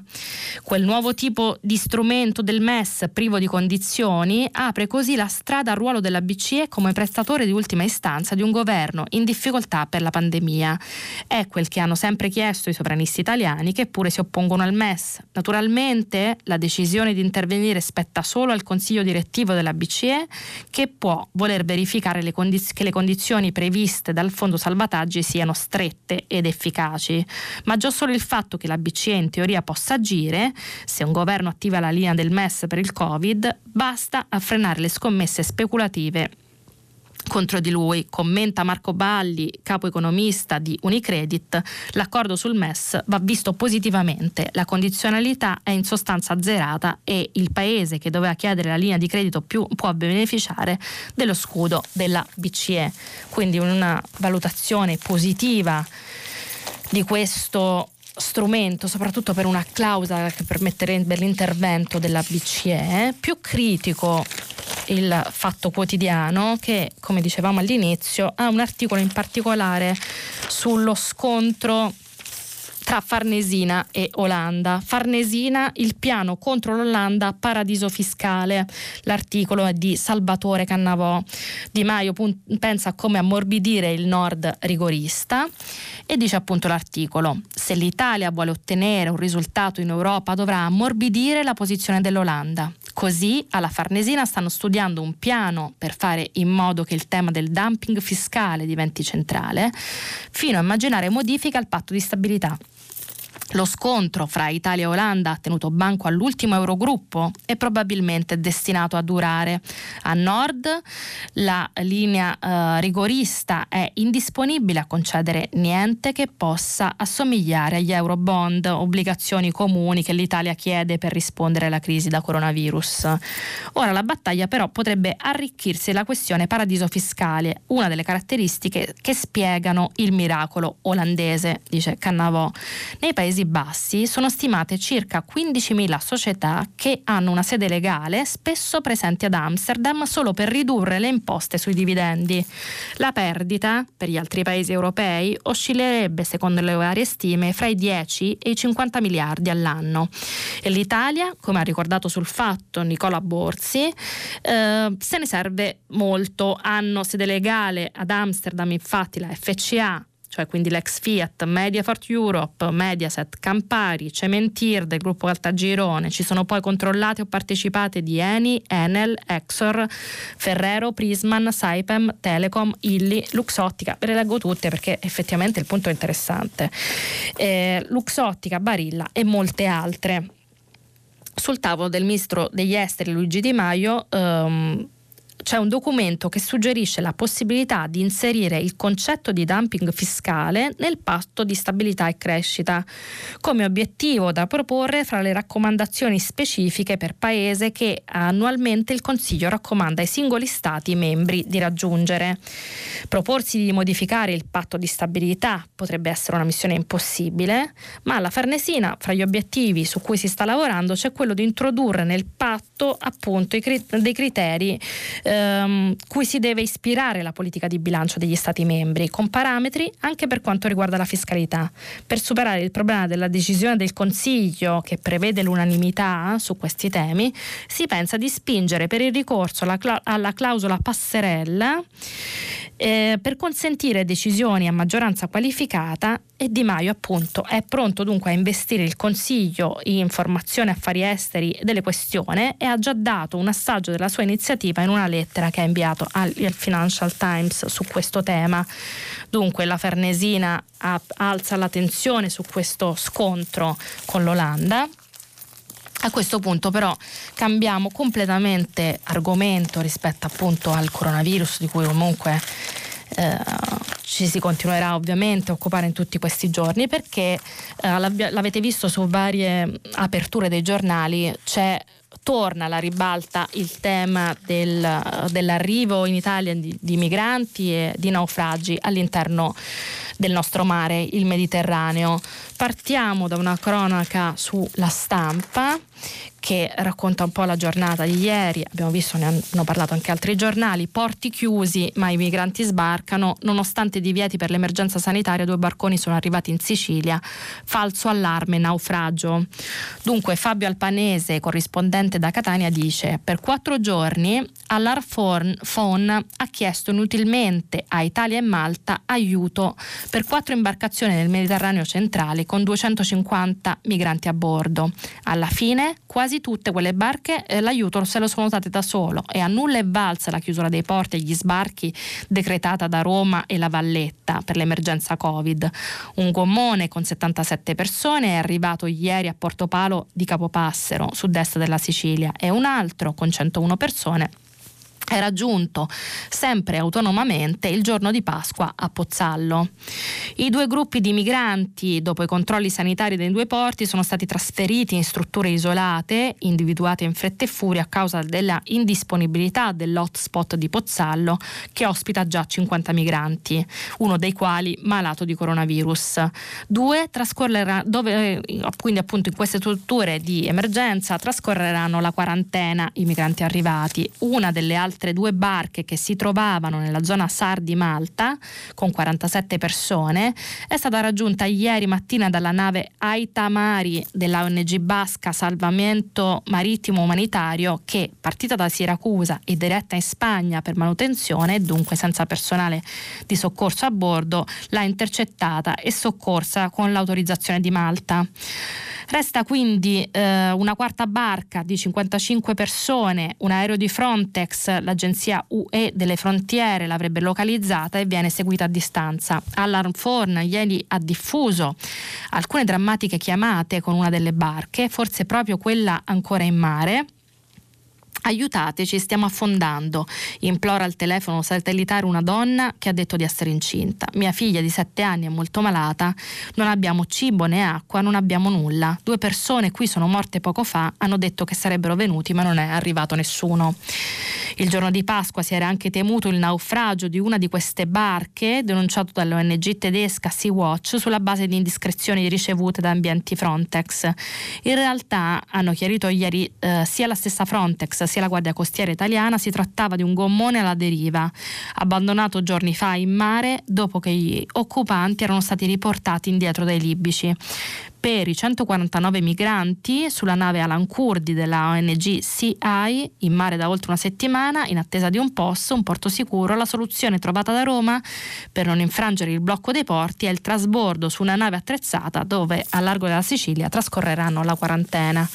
Quel nuovo tipo di strumento del MES privo di condizioni apre così la strada al ruolo della BCE come prestatore di ultima istanza di un governo in difficoltà per la pandemia. È quel che hanno sempre chiesto i sovranisti italiani che pure si oppongono al MES. Naturalmente la decisione di intervenire spetta solo al Consiglio direttivo della BCE che può voler verificare le condiz- che le condizioni previste dal Fondo salvataggi siano strette ed efficaci. Ma già solo il fatto che la BCE in teoria possa agire, se un governo attiva la linea del MES per il Covid, basta a frenare le scommesse speculative contro di lui, commenta Marco Balli, capo economista di Unicredit, l'accordo sul MES va visto positivamente, la condizionalità è in sostanza azzerata e il paese che doveva chiedere la linea di credito più può beneficiare dello scudo della BCE. Quindi una valutazione positiva di questo strumento, soprattutto per una clausola che permetterebbe l'intervento della BCE, più critico il Fatto Quotidiano che, come dicevamo all'inizio, ha un articolo in particolare sullo scontro tra Farnesina e Olanda. Farnesina, il piano contro l'Olanda, paradiso fiscale. L'articolo è di Salvatore Cannavò. Di Maio pensa a come ammorbidire il nord rigorista e dice appunto l'articolo, se l'Italia vuole ottenere un risultato in Europa dovrà ammorbidire la posizione dell'Olanda. Così alla Farnesina stanno studiando un piano per fare in modo che il tema del dumping fiscale diventi centrale, fino a immaginare modifiche al patto di stabilità. Lo scontro fra Italia e Olanda tenuto banco all'ultimo Eurogruppo e probabilmente è destinato a durare. A nord la linea eh, rigorista è indisponibile a concedere niente che possa assomigliare agli Eurobond, obbligazioni comuni che l'Italia chiede per rispondere alla crisi da coronavirus. Ora la battaglia però potrebbe arricchirsi la questione paradiso fiscale, una delle caratteristiche che spiegano il miracolo olandese, dice Cannavò. Nei paesi Paesi Bassi sono stimate circa 15.000 società che hanno una sede legale, spesso presenti ad Amsterdam, solo per ridurre le imposte sui dividendi. La perdita per gli altri paesi europei oscillerebbe, secondo le varie stime, fra i 10 e i 50 miliardi all'anno. E l'Italia, come ha ricordato sul fatto Nicola Borsi, eh, se ne serve molto. Hanno sede legale ad Amsterdam, infatti la FCA cioè quindi l'ex Fiat, Mediafort Europe, Mediaset, Campari, Cementir del gruppo Caltagirone, ci sono poi controllate o partecipate di Eni, Enel, Exor, Ferrero, Prisman, Saipem, Telecom, Illy, Luxottica, ve le leggo tutte perché effettivamente il punto è interessante. Eh, Luxottica, Barilla e molte altre. Sul tavolo del ministro degli esteri Luigi Di Maio ehm, c'è un documento che suggerisce la possibilità di inserire il concetto di dumping fiscale nel patto di stabilità e crescita, come obiettivo da proporre fra le raccomandazioni specifiche per paese che annualmente il Consiglio raccomanda ai singoli Stati membri di raggiungere. Proporsi di modificare il patto di stabilità potrebbe essere una missione impossibile, ma alla Farnesina, fra gli obiettivi su cui si sta lavorando, c'è quello di introdurre nel patto appunto dei criteri ehm, cui si deve ispirare la politica di bilancio degli Stati membri, con parametri anche per quanto riguarda la fiscalità. Per superare il problema della decisione del Consiglio, che prevede l'unanimità su questi temi, si pensa di spingere per il ricorso alla, cla- alla clausola passerella eh, per consentire decisioni a maggioranza qualificata e Di Maio appunto è pronto dunque a investire il Consiglio in formazione affari esteri delle questioni e ha già dato un assaggio della sua iniziativa in una lettera che ha inviato al, al Financial Times su questo tema. Dunque la Farnesina ha, alza la tensione su questo scontro con l'Olanda a questo punto però cambiamo completamente argomento rispetto appunto al coronavirus di cui comunque eh, ci si continuerà ovviamente a occupare in tutti questi giorni perché eh, l'avete visto su varie aperture dei giornali c'è torna alla ribalta il tema del, dell'arrivo in Italia di, di migranti e di naufragi all'interno del nostro mare, il Mediterraneo. Partiamo da una cronaca sulla stampa che racconta un po' la giornata di ieri, abbiamo visto, ne hanno parlato anche altri giornali, porti chiusi ma i migranti sbarcano, nonostante divieti per l'emergenza sanitaria due barconi sono arrivati in Sicilia, falso allarme, naufragio. Dunque Fabio Alpanese, corrispondente da Catania, dice per quattro giorni Allarphone ha chiesto inutilmente a Italia e Malta aiuto per quattro imbarcazioni nel Mediterraneo centrale con 250 migranti a bordo. Alla fine quasi quasi tutte quelle barche eh, l'aiuto se lo sono date da solo e a nulla è valsa la chiusura dei porti e gli sbarchi decretata da Roma e la Valletta per l'emergenza Covid. Un gommone con 77 persone è arrivato ieri a Portopalo di Capopassero, sud-est della Sicilia, e un altro con 101 persone raggiunto sempre autonomamente il giorno di Pasqua a Pozzallo. I due gruppi di migranti, dopo i controlli sanitari dei due porti, sono stati trasferiti in strutture isolate, individuate in fretta e furia a causa della indisponibilità dell'hotspot di Pozzallo, che ospita già 50 migranti, uno dei quali malato di coronavirus. Due trascorreranno, dove, quindi appunto in queste strutture di emergenza trascorreranno la quarantena i migranti arrivati. Una delle altre altre due barche che si trovavano nella zona SAR di Malta, con 47 persone, è stata raggiunta ieri mattina dalla nave Aitamari della ONG Basca Salvamento Marittimo Umanitario che, partita da Siracusa e diretta in Spagna per manutenzione e dunque senza personale di soccorso a bordo, l'ha intercettata e soccorsa con l'autorizzazione di Malta. Resta quindi eh, una quarta barca di 55 persone, un aereo di Frontex, l'agenzia UE delle frontiere l'avrebbe localizzata e viene seguita a distanza. Alarm Phone ieri ha diffuso alcune drammatiche chiamate con una delle barche, forse proprio quella ancora in mare Aiutateci, stiamo affondando, implora al telefono satellitare una donna che ha detto di essere incinta. Mia figlia di 7 anni è molto malata, non abbiamo cibo né acqua, non abbiamo nulla. Due persone qui sono morte poco fa, hanno detto che sarebbero venuti ma non è arrivato nessuno. Il giorno di Pasqua si era anche temuto il naufragio di una di queste barche, denunciato dall'ONG tedesca Sea-Watch sulla base di indiscrezioni ricevute da ambienti Frontex. In realtà, hanno chiarito ieri eh, sia la stessa Frontex sia la Guardia Costiera italiana, si trattava di un gommone alla deriva, abbandonato giorni fa in mare dopo che gli occupanti erano stati riportati indietro dai libici per i 149 migranti sulla nave Alan Kurdi della ONG CI in mare da oltre una settimana in attesa di un posto, un porto sicuro. La soluzione trovata da Roma per non infrangere il blocco dei porti è il trasbordo su una nave attrezzata dove a largo della Sicilia trascorreranno la quarantena.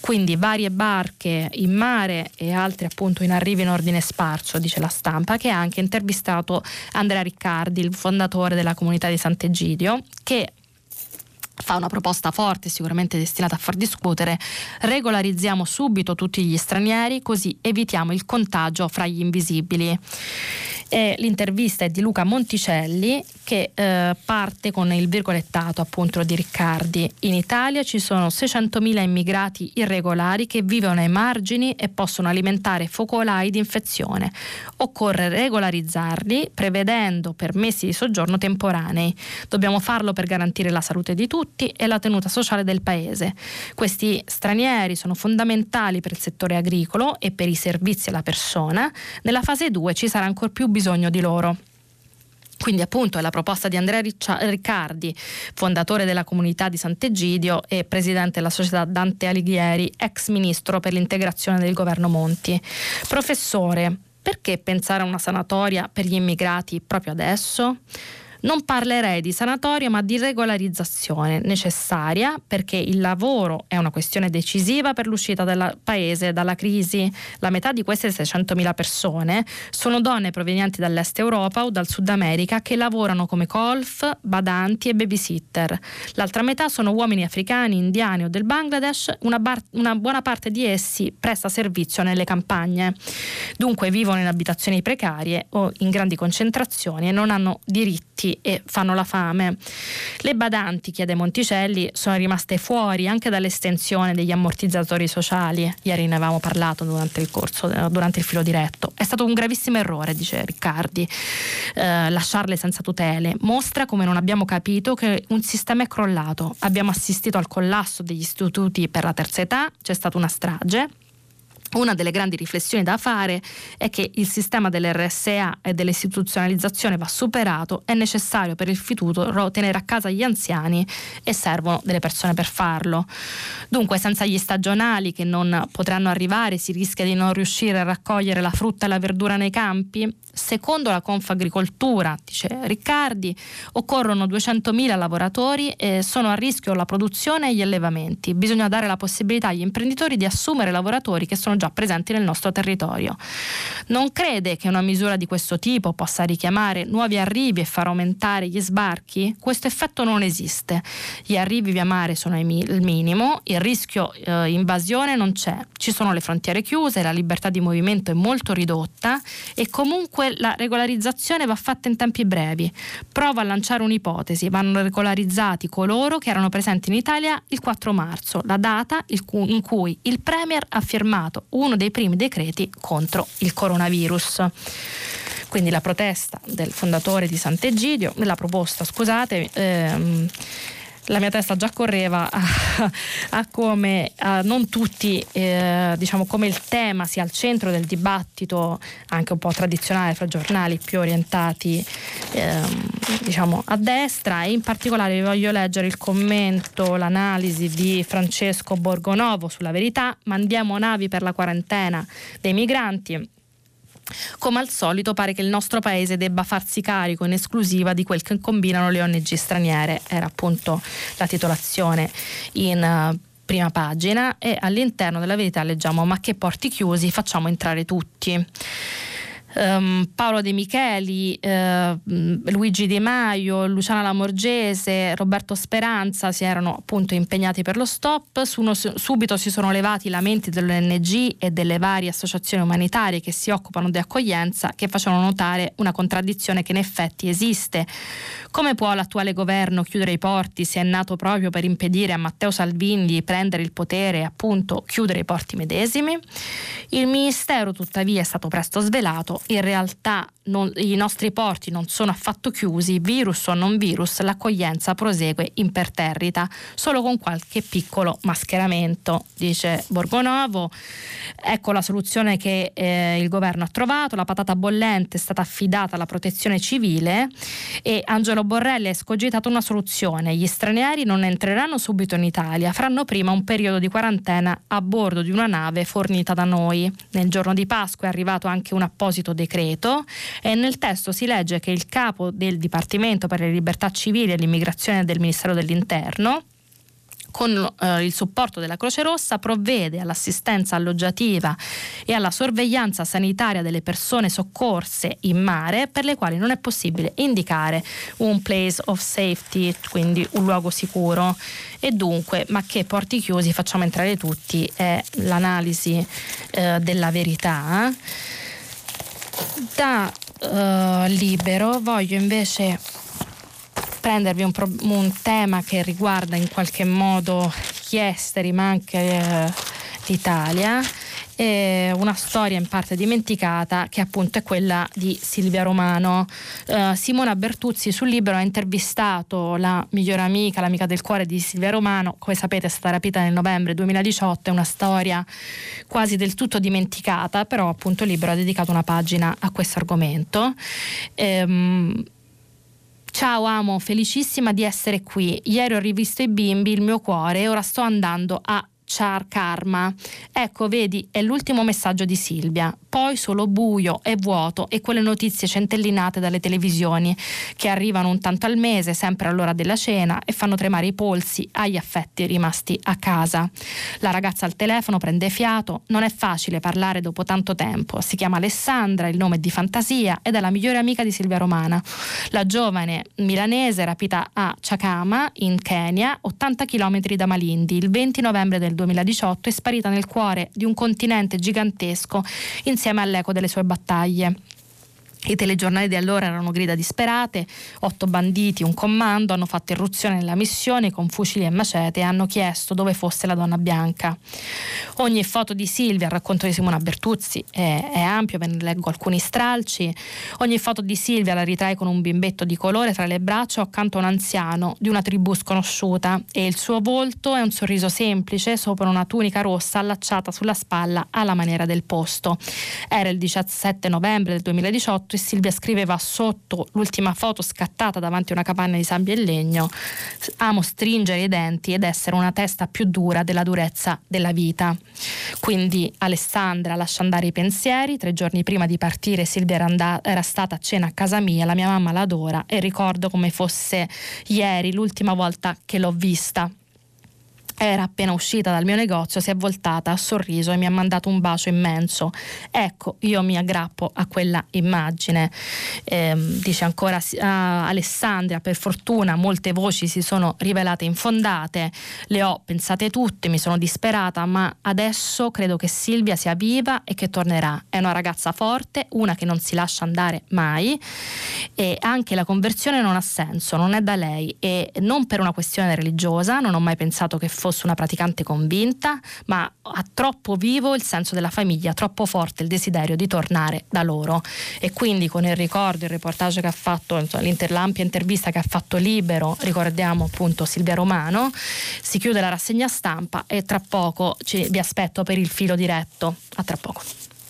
Quindi varie barche in mare e altre appunto in arrivo in ordine sparso, dice la stampa, che ha anche intervistato Andrea Riccardi, il fondatore della comunità di Sant'Egidio, che fa una proposta forte, sicuramente destinata a far discutere, regolarizziamo subito tutti gli stranieri così evitiamo il contagio fra gli invisibili. E l'intervista è di Luca Monticelli che eh, parte con il virgolettato appunto di Riccardi. In Italia ci sono 600.000 immigrati irregolari che vivono ai margini e possono alimentare focolai di infezione. Occorre regolarizzarli prevedendo permessi di soggiorno temporanei. Dobbiamo farlo per garantire la salute di tutti e la tenuta sociale del paese. Questi stranieri sono fondamentali per il settore agricolo e per i servizi alla persona. Nella fase 2 ci sarà ancora più bisogno di loro. Quindi appunto è la proposta di Andrea Riccardi, fondatore della comunità di Sant'Egidio e presidente della società Dante Alighieri, ex ministro per l'integrazione del governo Monti. Professore, perché pensare a una sanatoria per gli immigrati proprio adesso? Non parlerei di sanatoria ma di regolarizzazione necessaria perché il lavoro è una questione decisiva per l'uscita del paese dalla crisi. La metà di queste 600.000 persone sono donne provenienti dall'est Europa o dal Sud America che lavorano come colf, badanti e babysitter. L'altra metà sono uomini africani, indiani o del Bangladesh, una, bar- una buona parte di essi presta servizio nelle campagne. Dunque vivono in abitazioni precarie o in grandi concentrazioni e non hanno diritti alimenti e fanno la fame. Le badanti, chiede Monticelli, sono rimaste fuori anche dall'estensione degli ammortizzatori sociali. Ieri ne avevamo parlato durante il corso, durante il filo diretto. È stato un gravissimo errore, dice Riccardi, eh, lasciarle senza tutele. Mostra come non abbiamo capito che un sistema è crollato. Abbiamo assistito al collasso degli istituti per la terza età, c'è stata una strage una delle grandi riflessioni da fare è che il sistema dell'RSA e dell'istituzionalizzazione va superato, è necessario per il futuro tenere a casa gli anziani e servono delle persone per farlo. Dunque senza gli stagionali che non potranno arrivare si rischia di non riuscire a raccogliere la frutta e la verdura nei campi? Secondo la Confagricoltura, dice Riccardi, occorrono 200.000 lavoratori e sono a rischio la produzione e gli allevamenti. Bisogna dare la possibilità agli imprenditori di assumere lavoratori che sono già presenti nel nostro territorio. Non crede che una misura di questo tipo possa richiamare nuovi arrivi e far aumentare gli sbarchi? Questo effetto non esiste. Gli arrivi via mare sono il minimo, il rischio eh, invasione non c'è, ci sono le frontiere chiuse, la libertà di movimento è molto ridotta e comunque la regolarizzazione va fatta in tempi brevi. Provo a lanciare un'ipotesi, vanno regolarizzati coloro che erano presenti in Italia il 4 marzo, la data in cui il Premier ha firmato uno dei primi decreti contro il coronavirus. Quindi la protesta del fondatore di Sant'Egidio, la proposta, scusate, ehm, la mia testa già correva a, a come a non tutti, eh, diciamo come il tema sia al centro del dibattito anche un po' tradizionale fra giornali più orientati eh, diciamo a destra. E in particolare vi voglio leggere il commento, l'analisi di Francesco Borgonovo sulla verità, mandiamo navi per la quarantena dei migranti come al solito pare che il nostro paese debba farsi carico in esclusiva di quel che combinano le ONG straniere, era appunto la titolazione in uh, prima pagina e all'interno della verità leggiamo ma che porti chiusi facciamo entrare tutti um, Paolo De Micheli, uh, Luigi Di Maio, Luciana Lamorgese, Roberto Speranza si erano appunto impegnati per lo stop. Suno, subito si sono levati i lamenti dell'ONG e delle varie associazioni umanitarie che si occupano di accoglienza che facevano notare una contraddizione che in effetti esiste. Come può l'attuale governo chiudere i porti se è nato proprio per impedire a Matteo Salvini di prendere il potere e appunto chiudere i porti medesimi? Il Ministero tuttavia è stato presto svelato in realtà non, i nostri porti non sono affatto chiusi, virus o non virus, l'accoglienza prosegue imperterrita, solo con qualche piccolo mascheramento, dice Borgonovo. Ecco la soluzione che eh, il governo ha trovato, la patata bollente è stata affidata alla protezione civile e Angelo Borrelli ha escogitato una soluzione, gli stranieri non entreranno subito in Italia, faranno prima un periodo di quarantena a bordo di una nave fornita da noi. Nel giorno di Pasqua è arrivato anche un apposito decreto e nel testo si legge che il capo del Dipartimento per le libertà civili e l'immigrazione del Ministero dell'Interno con eh, il supporto della Croce Rossa provvede all'assistenza alloggiativa e alla sorveglianza sanitaria delle persone soccorse in mare per le quali non è possibile indicare un place of safety, quindi un luogo sicuro. E dunque, ma che porti chiusi facciamo entrare tutti è l'analisi eh, della verità. Da uh, libero voglio invece prendervi un, pro- un, tema che riguarda in qualche modo gli esteri ma anche eh, l'Italia eh, una storia in parte dimenticata che appunto è quella di Silvia Romano. Eh, Simona Bertuzzi sul libro ha intervistato la migliore amica, l'amica del cuore di Silvia Romano, come sapete è stata rapita nel novembre 2018, è una storia quasi del tutto dimenticata, però appunto il libro ha dedicato una pagina a questo argomento. Ehm, Ciao amo, felicissima di essere qui. Ieri ho rivisto i bimbi, il mio cuore e ora sto andando a Char Karma. Ecco, vedi, è l'ultimo messaggio di Silvia poi solo buio e vuoto e quelle notizie centellinate dalle televisioni che arrivano un tanto al mese, sempre all'ora della cena e fanno tremare i polsi agli affetti rimasti a casa. La ragazza al telefono prende fiato, non è facile parlare dopo tanto tempo. Si chiama Alessandra, il nome è di fantasia ed è la migliore amica di Silvia Romana. La giovane milanese rapita a Chakama in Kenya, 80 km da Malindi, il 20 novembre del 2018 è sparita nel cuore di un continente gigantesco in insieme all'eco delle sue battaglie. I telegiornali di allora erano grida disperate, otto banditi, un comando hanno fatto irruzione nella missione con fucili e macete e hanno chiesto dove fosse la donna bianca. Ogni foto di Silvia, il racconto di Simona Bertuzzi, è, è ampio, ve ne leggo alcuni stralci. Ogni foto di Silvia la ritrae con un bimbetto di colore tra le braccia accanto a un anziano di una tribù sconosciuta e il suo volto è un sorriso semplice sopra una tunica rossa allacciata sulla spalla alla maniera del posto. Era il 17 novembre del 2018 e Silvia scriveva sotto l'ultima foto scattata davanti a una capanna di sabbia e legno amo stringere i denti ed essere una testa più dura della durezza della vita. Quindi Alessandra lascia andare i pensieri, tre giorni prima di partire Silvia era, and- era stata a cena a casa mia, la mia mamma l'adora e ricordo come fosse ieri l'ultima volta che l'ho vista era appena uscita dal mio negozio, si è voltata, ha sorriso e mi ha mandato un bacio immenso. Ecco, io mi aggrappo a quella immagine. Eh, dice ancora uh, Alessandria, per fortuna molte voci si sono rivelate infondate, le ho pensate tutte, mi sono disperata, ma adesso credo che Silvia sia viva e che tornerà. È una ragazza forte, una che non si lascia andare mai e anche la conversione non ha senso, non è da lei e non per una questione religiosa, non ho mai pensato che fosse fosse una praticante convinta, ma ha troppo vivo il senso della famiglia, troppo forte il desiderio di tornare da loro. E quindi con il ricordo, il reportage che ha fatto, insomma, l'ampia intervista che ha fatto Libero, ricordiamo appunto Silvia Romano, si chiude la rassegna stampa e tra poco ci, vi aspetto per il filo diretto. A tra poco.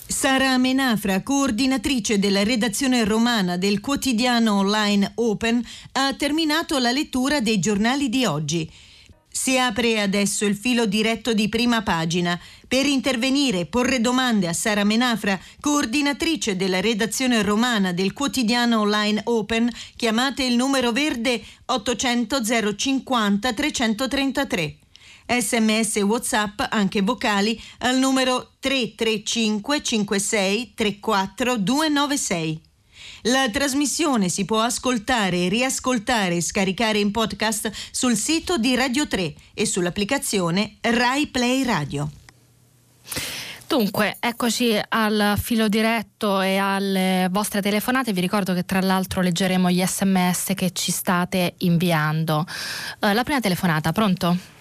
Sara Menafra, coordinatrice della redazione romana del quotidiano online Open, ha terminato la lettura dei giornali di oggi. Si apre adesso il filo diretto di prima pagina. Per intervenire e porre domande a Sara Menafra, coordinatrice della redazione romana del quotidiano online Open, chiamate il numero verde 800 050 333. Sms WhatsApp, anche vocali, al numero 335 56 34 296. La trasmissione si può ascoltare, riascoltare e scaricare in podcast sul sito di Radio 3 e sull'applicazione Rai Play Radio. Dunque, eccoci al filo diretto e alle vostre telefonate. Vi ricordo che tra l'altro leggeremo gli sms che ci state inviando. Uh, la prima telefonata, pronto?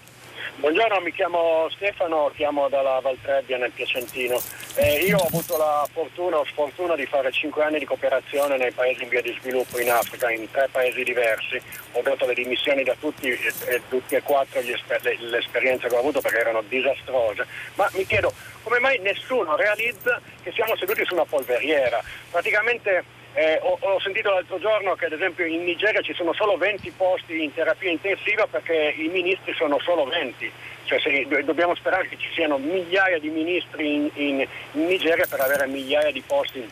Buongiorno, mi chiamo Stefano, chiamo dalla Valtrebbia nel Piacentino. Eh, io ho avuto la fortuna o sfortuna di fare 5 anni di cooperazione nei paesi in via di sviluppo in Africa, in tre paesi diversi. Ho dato le dimissioni da tutti e, e tutti e quattro esper- le, le esperienze che ho avuto perché erano disastrose. Ma mi chiedo come mai nessuno realizza che siamo seduti su una polveriera? Praticamente eh, ho, ho, sentito l'altro giorno che ad esempio in Nigeria ci sono solo 20 posti in terapia intensiva perché i ministri sono solo 20. Cioè se, dobbiamo sperare che ci siano migliaia di ministri in, in, in Nigeria per avere migliaia di posti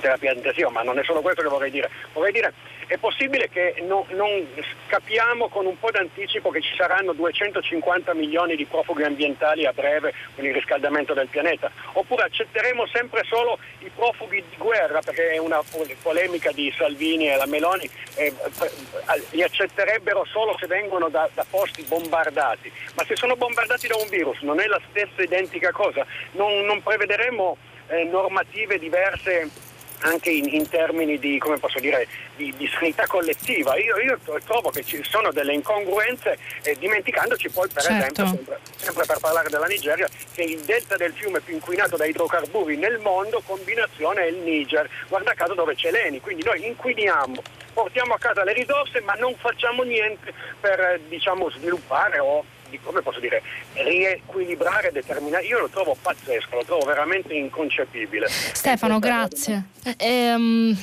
terapia intensiva, ma non è solo questo che vorrei dire. Vorrei dire è possibile che no, non capiamo con un po' d'anticipo che ci saranno 250 milioni di profughi ambientali a breve con il riscaldamento del pianeta? Oppure accetteremo sempre solo i profughi di guerra, perché è una polemica di Salvini e la Meloni, eh, li accetterebbero solo se vengono da, da posti bombardati. Ma se sono bombardati da un virus non è la stessa identica cosa? Non, non prevederemo eh, normative diverse anche in, in termini di, dire, di, di, sanità collettiva. Io, io, trovo che ci sono delle incongruenze, eh, dimenticandoci poi per certo. esempio, sempre, sempre, per parlare della Nigeria, che il delta del fiume più inquinato da idrocarburi nel mondo, combinazione è il Niger, guarda caso dove c'è l'ENI, quindi noi inquiniamo, portiamo a casa le risorse ma non facciamo niente per eh, diciamo, sviluppare o come posso dire, riequilibrare determinati. Io lo trovo pazzesco, lo trovo veramente inconcepibile. Stefano, grazie. Eh,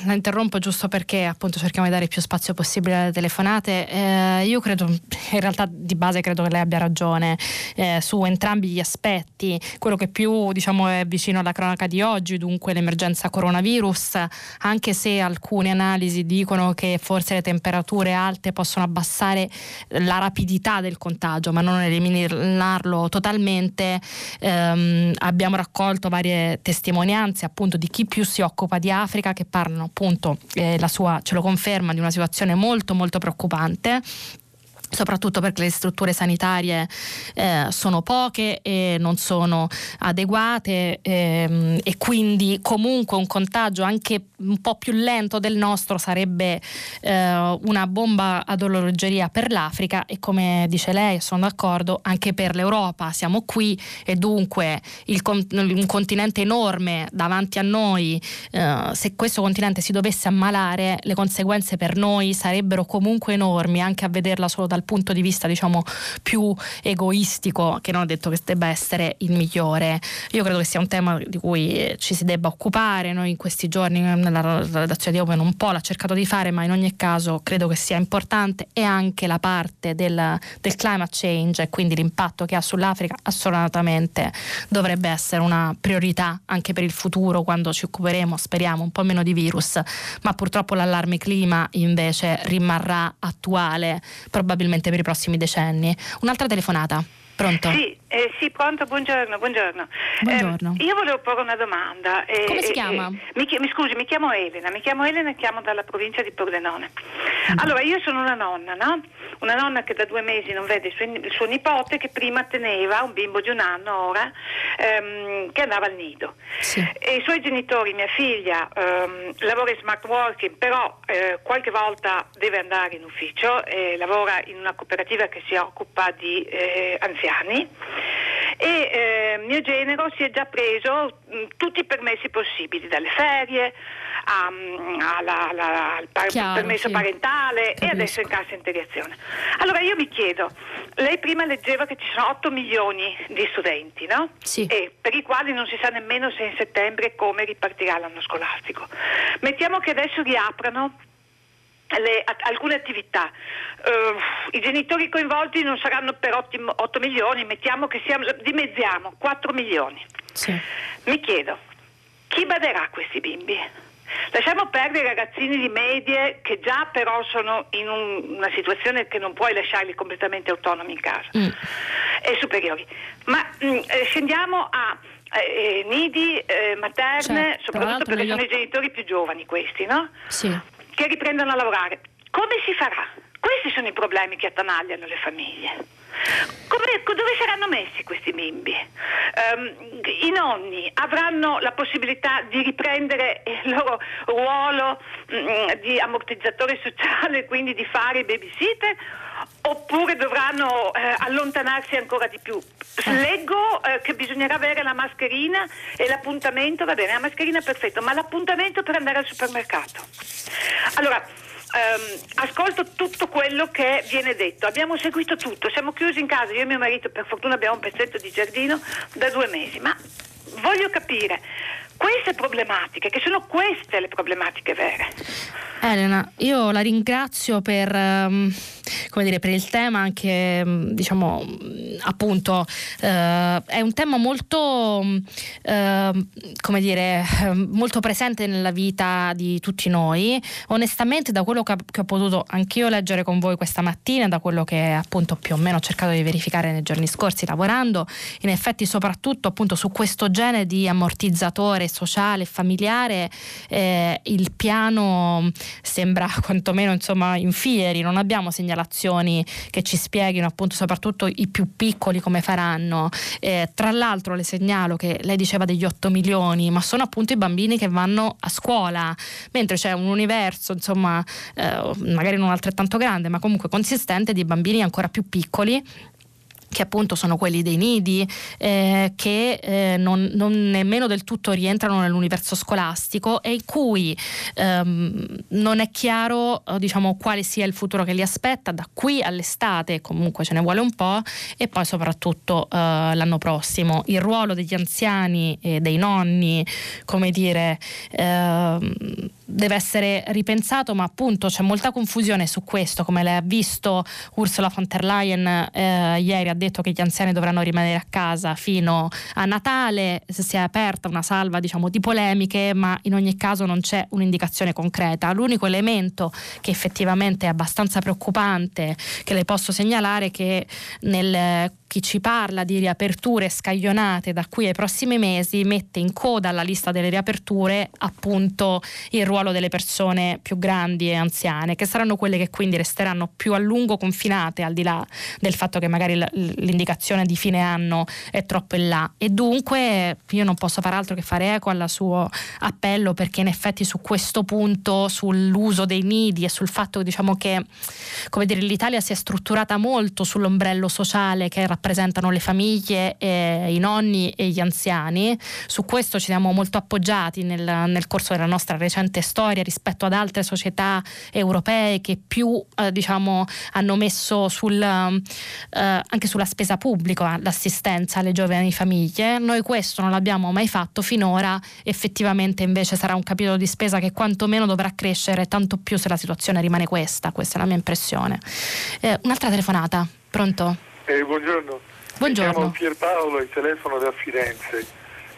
la interrompo giusto perché appunto cerchiamo di dare più spazio possibile alle telefonate. Eh, io credo, in realtà di base credo che lei abbia ragione eh, su entrambi gli aspetti. Quello che più diciamo è vicino alla cronaca di oggi, dunque l'emergenza coronavirus, anche se alcune analisi dicono che forse le temperature alte possono abbassare la rapidità del contagio, ma non eliminarlo totalmente, ehm, abbiamo raccolto varie testimonianze appunto di chi più si occupa di Africa che parlano appunto, eh, la sua, ce lo conferma, di una situazione molto molto preoccupante soprattutto perché le strutture sanitarie eh, sono poche e non sono adeguate ehm, e quindi comunque un contagio anche un po' più lento del nostro sarebbe eh, una bomba ad orologeria per l'Africa e come dice lei, sono d'accordo, anche per l'Europa. Siamo qui e dunque il, un continente enorme davanti a noi, eh, se questo continente si dovesse ammalare, le conseguenze per noi sarebbero comunque enormi, anche a vederla solo dal punto di vista diciamo più egoistico, che non ho detto che debba essere il migliore. Io credo che sia un tema di cui ci si debba occupare, noi in questi giorni nella redazione di Open un po' l'ha cercato di fare, ma in ogni caso credo che sia importante e anche la parte del, del climate change e quindi l'impatto che ha sull'Africa assolutamente dovrebbe essere una priorità anche per il futuro quando ci occuperemo, speriamo, un po' meno di virus, ma purtroppo l'allarme clima invece rimarrà attuale probabilmente per i prossimi decenni. Un'altra telefonata. Pronto? Sì, eh, sì, pronto, buongiorno. buongiorno. buongiorno. Eh, io volevo porre una domanda. Eh, Come si chiama? Mi, mi, scusi, mi chiamo Elena, mi chiamo Elena e chiamo dalla provincia di Pordenone. Mm. Allora, io sono una nonna, no? Una nonna che da due mesi non vede il suo, il suo nipote che prima teneva, un bimbo di un anno ora, ehm, che andava al nido. Sì. E i suoi genitori, mia figlia, ehm, lavora in smart working, però eh, qualche volta deve andare in ufficio, e lavora in una cooperativa che si occupa di eh, anziani e eh, mio genero si è già preso mh, mm, tutti i permessi possibili, dalle ferie a, mm, alla, alla, al par- Chiaro, permesso sì. parentale Capisco. e adesso in cassa integrazione. Allora io mi chiedo, lei prima leggeva che ci sono 8 milioni di studenti, no? Sì. E per i quali non si sa nemmeno se in settembre come ripartirà l'anno scolastico. Mettiamo che adesso riaprano le, alcune attività. Uh, I genitori coinvolti non saranno per 8, 8 milioni, mettiamo che siamo, dimezziamo 4 milioni. Sì. Mi chiedo, chi baderà a questi bimbi? Lasciamo perdere i ragazzini di medie che già però sono in un, una situazione che non puoi lasciarli completamente autonomi in casa mm. e superiori. Ma mh, mm, eh, scendiamo a eh, nidi eh, materne, certo, soprattutto perché sono i genitori più giovani questi, no? Sì che riprendono a lavorare. Come si farà? Questi sono i problemi che attanagliano le famiglie. Come, dove saranno messi questi bimbi? Um, I nonni avranno la possibilità di riprendere il loro ruolo um, di ammortizzatore sociale, quindi di fare i babysitter? Oppure dovranno eh, allontanarsi ancora di più. Leggo eh, che bisognerà avere la mascherina e l'appuntamento, va bene, la mascherina è perfetto, ma l'appuntamento per andare al supermercato. Allora, ehm, ascolto tutto quello che viene detto. Abbiamo seguito tutto, siamo chiusi in casa, io e mio marito per fortuna abbiamo un pezzetto di giardino da due mesi, ma voglio capire queste problematiche, che sono queste le problematiche vere. Elena, io la ringrazio per, um, dire, per il tema, anche mm, diciamo appunto uh, è un tema molto, uh, come dire, molto presente nella vita di tutti noi. Onestamente, da quello che, ho potuto anch'io leggere con voi questa mattina, da quello che appunto più o meno ho cercato di verificare nei giorni scorsi lavorando, in effetti soprattutto appunto su questo genere di ammortizzatore sociale e familiare, eh, il piano sembra quantomeno insomma in fieri, non abbiamo segnalazioni che ci spieghino appunto soprattutto i più piccoli come faranno. Eh, tra l'altro le segnalo che lei diceva degli 8 milioni, ma sono appunto i bambini che vanno a scuola, mentre c'è un universo insomma eh, magari non altrettanto grande, ma comunque consistente di bambini ancora più piccoli che appunto sono quelli dei nidi, eh, che eh, non, non, nemmeno del tutto rientrano nell'universo scolastico e in cui ehm, non è chiaro eh, diciamo, quale sia il futuro che li aspetta da qui all'estate, comunque ce ne vuole un po', e poi soprattutto eh, l'anno prossimo. Il ruolo degli anziani e dei nonni, come dire, ehm, deve essere ripensato, ma appunto c'è molta confusione su questo, come lei ha visto Ursula von der Leyen eh, ieri ha detto che gli anziani dovranno rimanere a casa fino a Natale, si è aperta una salva diciamo, di polemiche, ma in ogni caso non c'è un'indicazione concreta. L'unico elemento che effettivamente è abbastanza preoccupante, che le posso segnalare, è che nel chi ci parla di riaperture scaglionate da qui ai prossimi mesi mette in coda alla lista delle riaperture appunto il ruolo delle persone più grandi e anziane, che saranno quelle che quindi resteranno più a lungo confinate, al di là del fatto che magari l'indicazione di fine anno è troppo in là. E dunque io non posso fare altro che fare eco al suo appello perché in effetti su questo punto, sull'uso dei nidi e sul fatto diciamo, che come dire, l'Italia si è strutturata molto sull'ombrello sociale che rappresentano le famiglie, i nonni e gli anziani, su questo ci siamo molto appoggiati nel, nel corso della nostra recente storia rispetto ad altre società europee che più eh, diciamo, hanno messo sul, eh, anche sulla spesa pubblica l'assistenza alle giovani famiglie. Noi questo non l'abbiamo mai fatto finora, effettivamente invece sarà un capitolo di spesa che quantomeno dovrà crescere tanto più se la situazione rimane questa, questa è la mia impressione. Eh, un'altra telefonata, pronto? Eh, buongiorno. Buongiorno. Mi chiamo Pierpaolo e telefono da Firenze.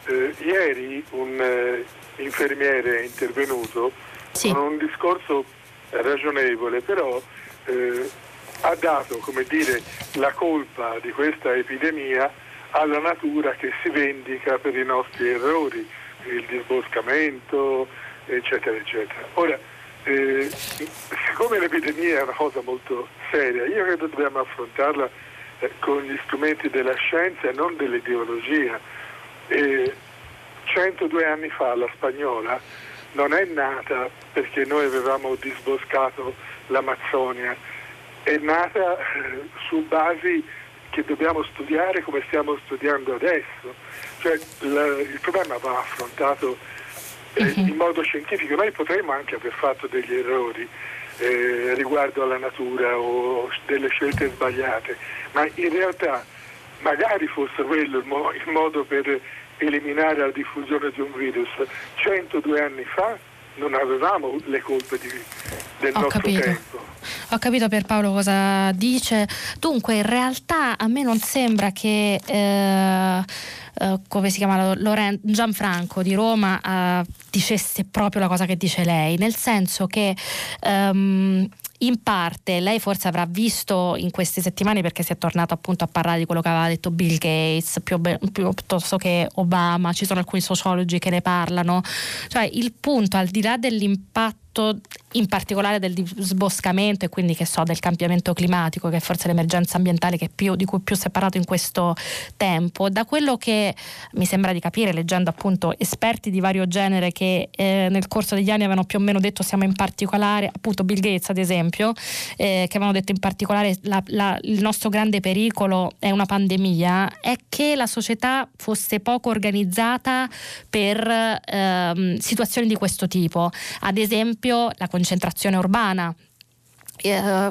Eh, ieri un eh, infermiere è intervenuto sì. con un discorso ragionevole, però eh, ha dato come dire, la colpa di questa epidemia alla natura che si vendica per i nostri errori, il disboscamento, eccetera, eccetera. Ora, eh, siccome l'epidemia è una cosa molto seria, io credo dobbiamo affrontarla eh, con gli strumenti della scienza e non dell'ideologia. Eh, 102 anni fa la spagnola non è nata perché noi avevamo disboscato l'Amazzonia, è nata eh, su basi che dobbiamo studiare come stiamo studiando adesso. Cioè, la, il problema va affrontato eh, uh-huh. in modo scientifico. Noi potremmo anche aver fatto degli errori eh, riguardo alla natura o delle scelte sbagliate, ma in realtà magari fosse quello il, mo- il modo per eliminare la diffusione di un virus. 102 anni fa non avevamo le colpe di, del Ho nostro capito. tempo. Ho capito per Paolo cosa dice. Dunque, in realtà a me non sembra che eh, eh, come si chiama Loren- Gianfranco di Roma eh, dicesse proprio la cosa che dice lei, nel senso che um, in parte lei forse avrà visto in queste settimane perché si è tornato appunto a parlare di quello che aveva detto Bill Gates più, piuttosto che Obama, ci sono alcuni sociologi che ne parlano, cioè il punto al di là dell'impatto in particolare del sboscamento e quindi che so del cambiamento climatico che è forse l'emergenza ambientale più, di cui più si è parlato in questo tempo. Da quello che mi sembra di capire leggendo appunto esperti di vario genere che eh, nel corso degli anni avevano più o meno detto siamo in particolare appunto Bill Gates ad esempio eh, che avevano detto in particolare la, la, il nostro grande pericolo è una pandemia è che la società fosse poco organizzata per eh, situazioni di questo tipo. Ad esempio esempio la concentrazione urbana. Eh,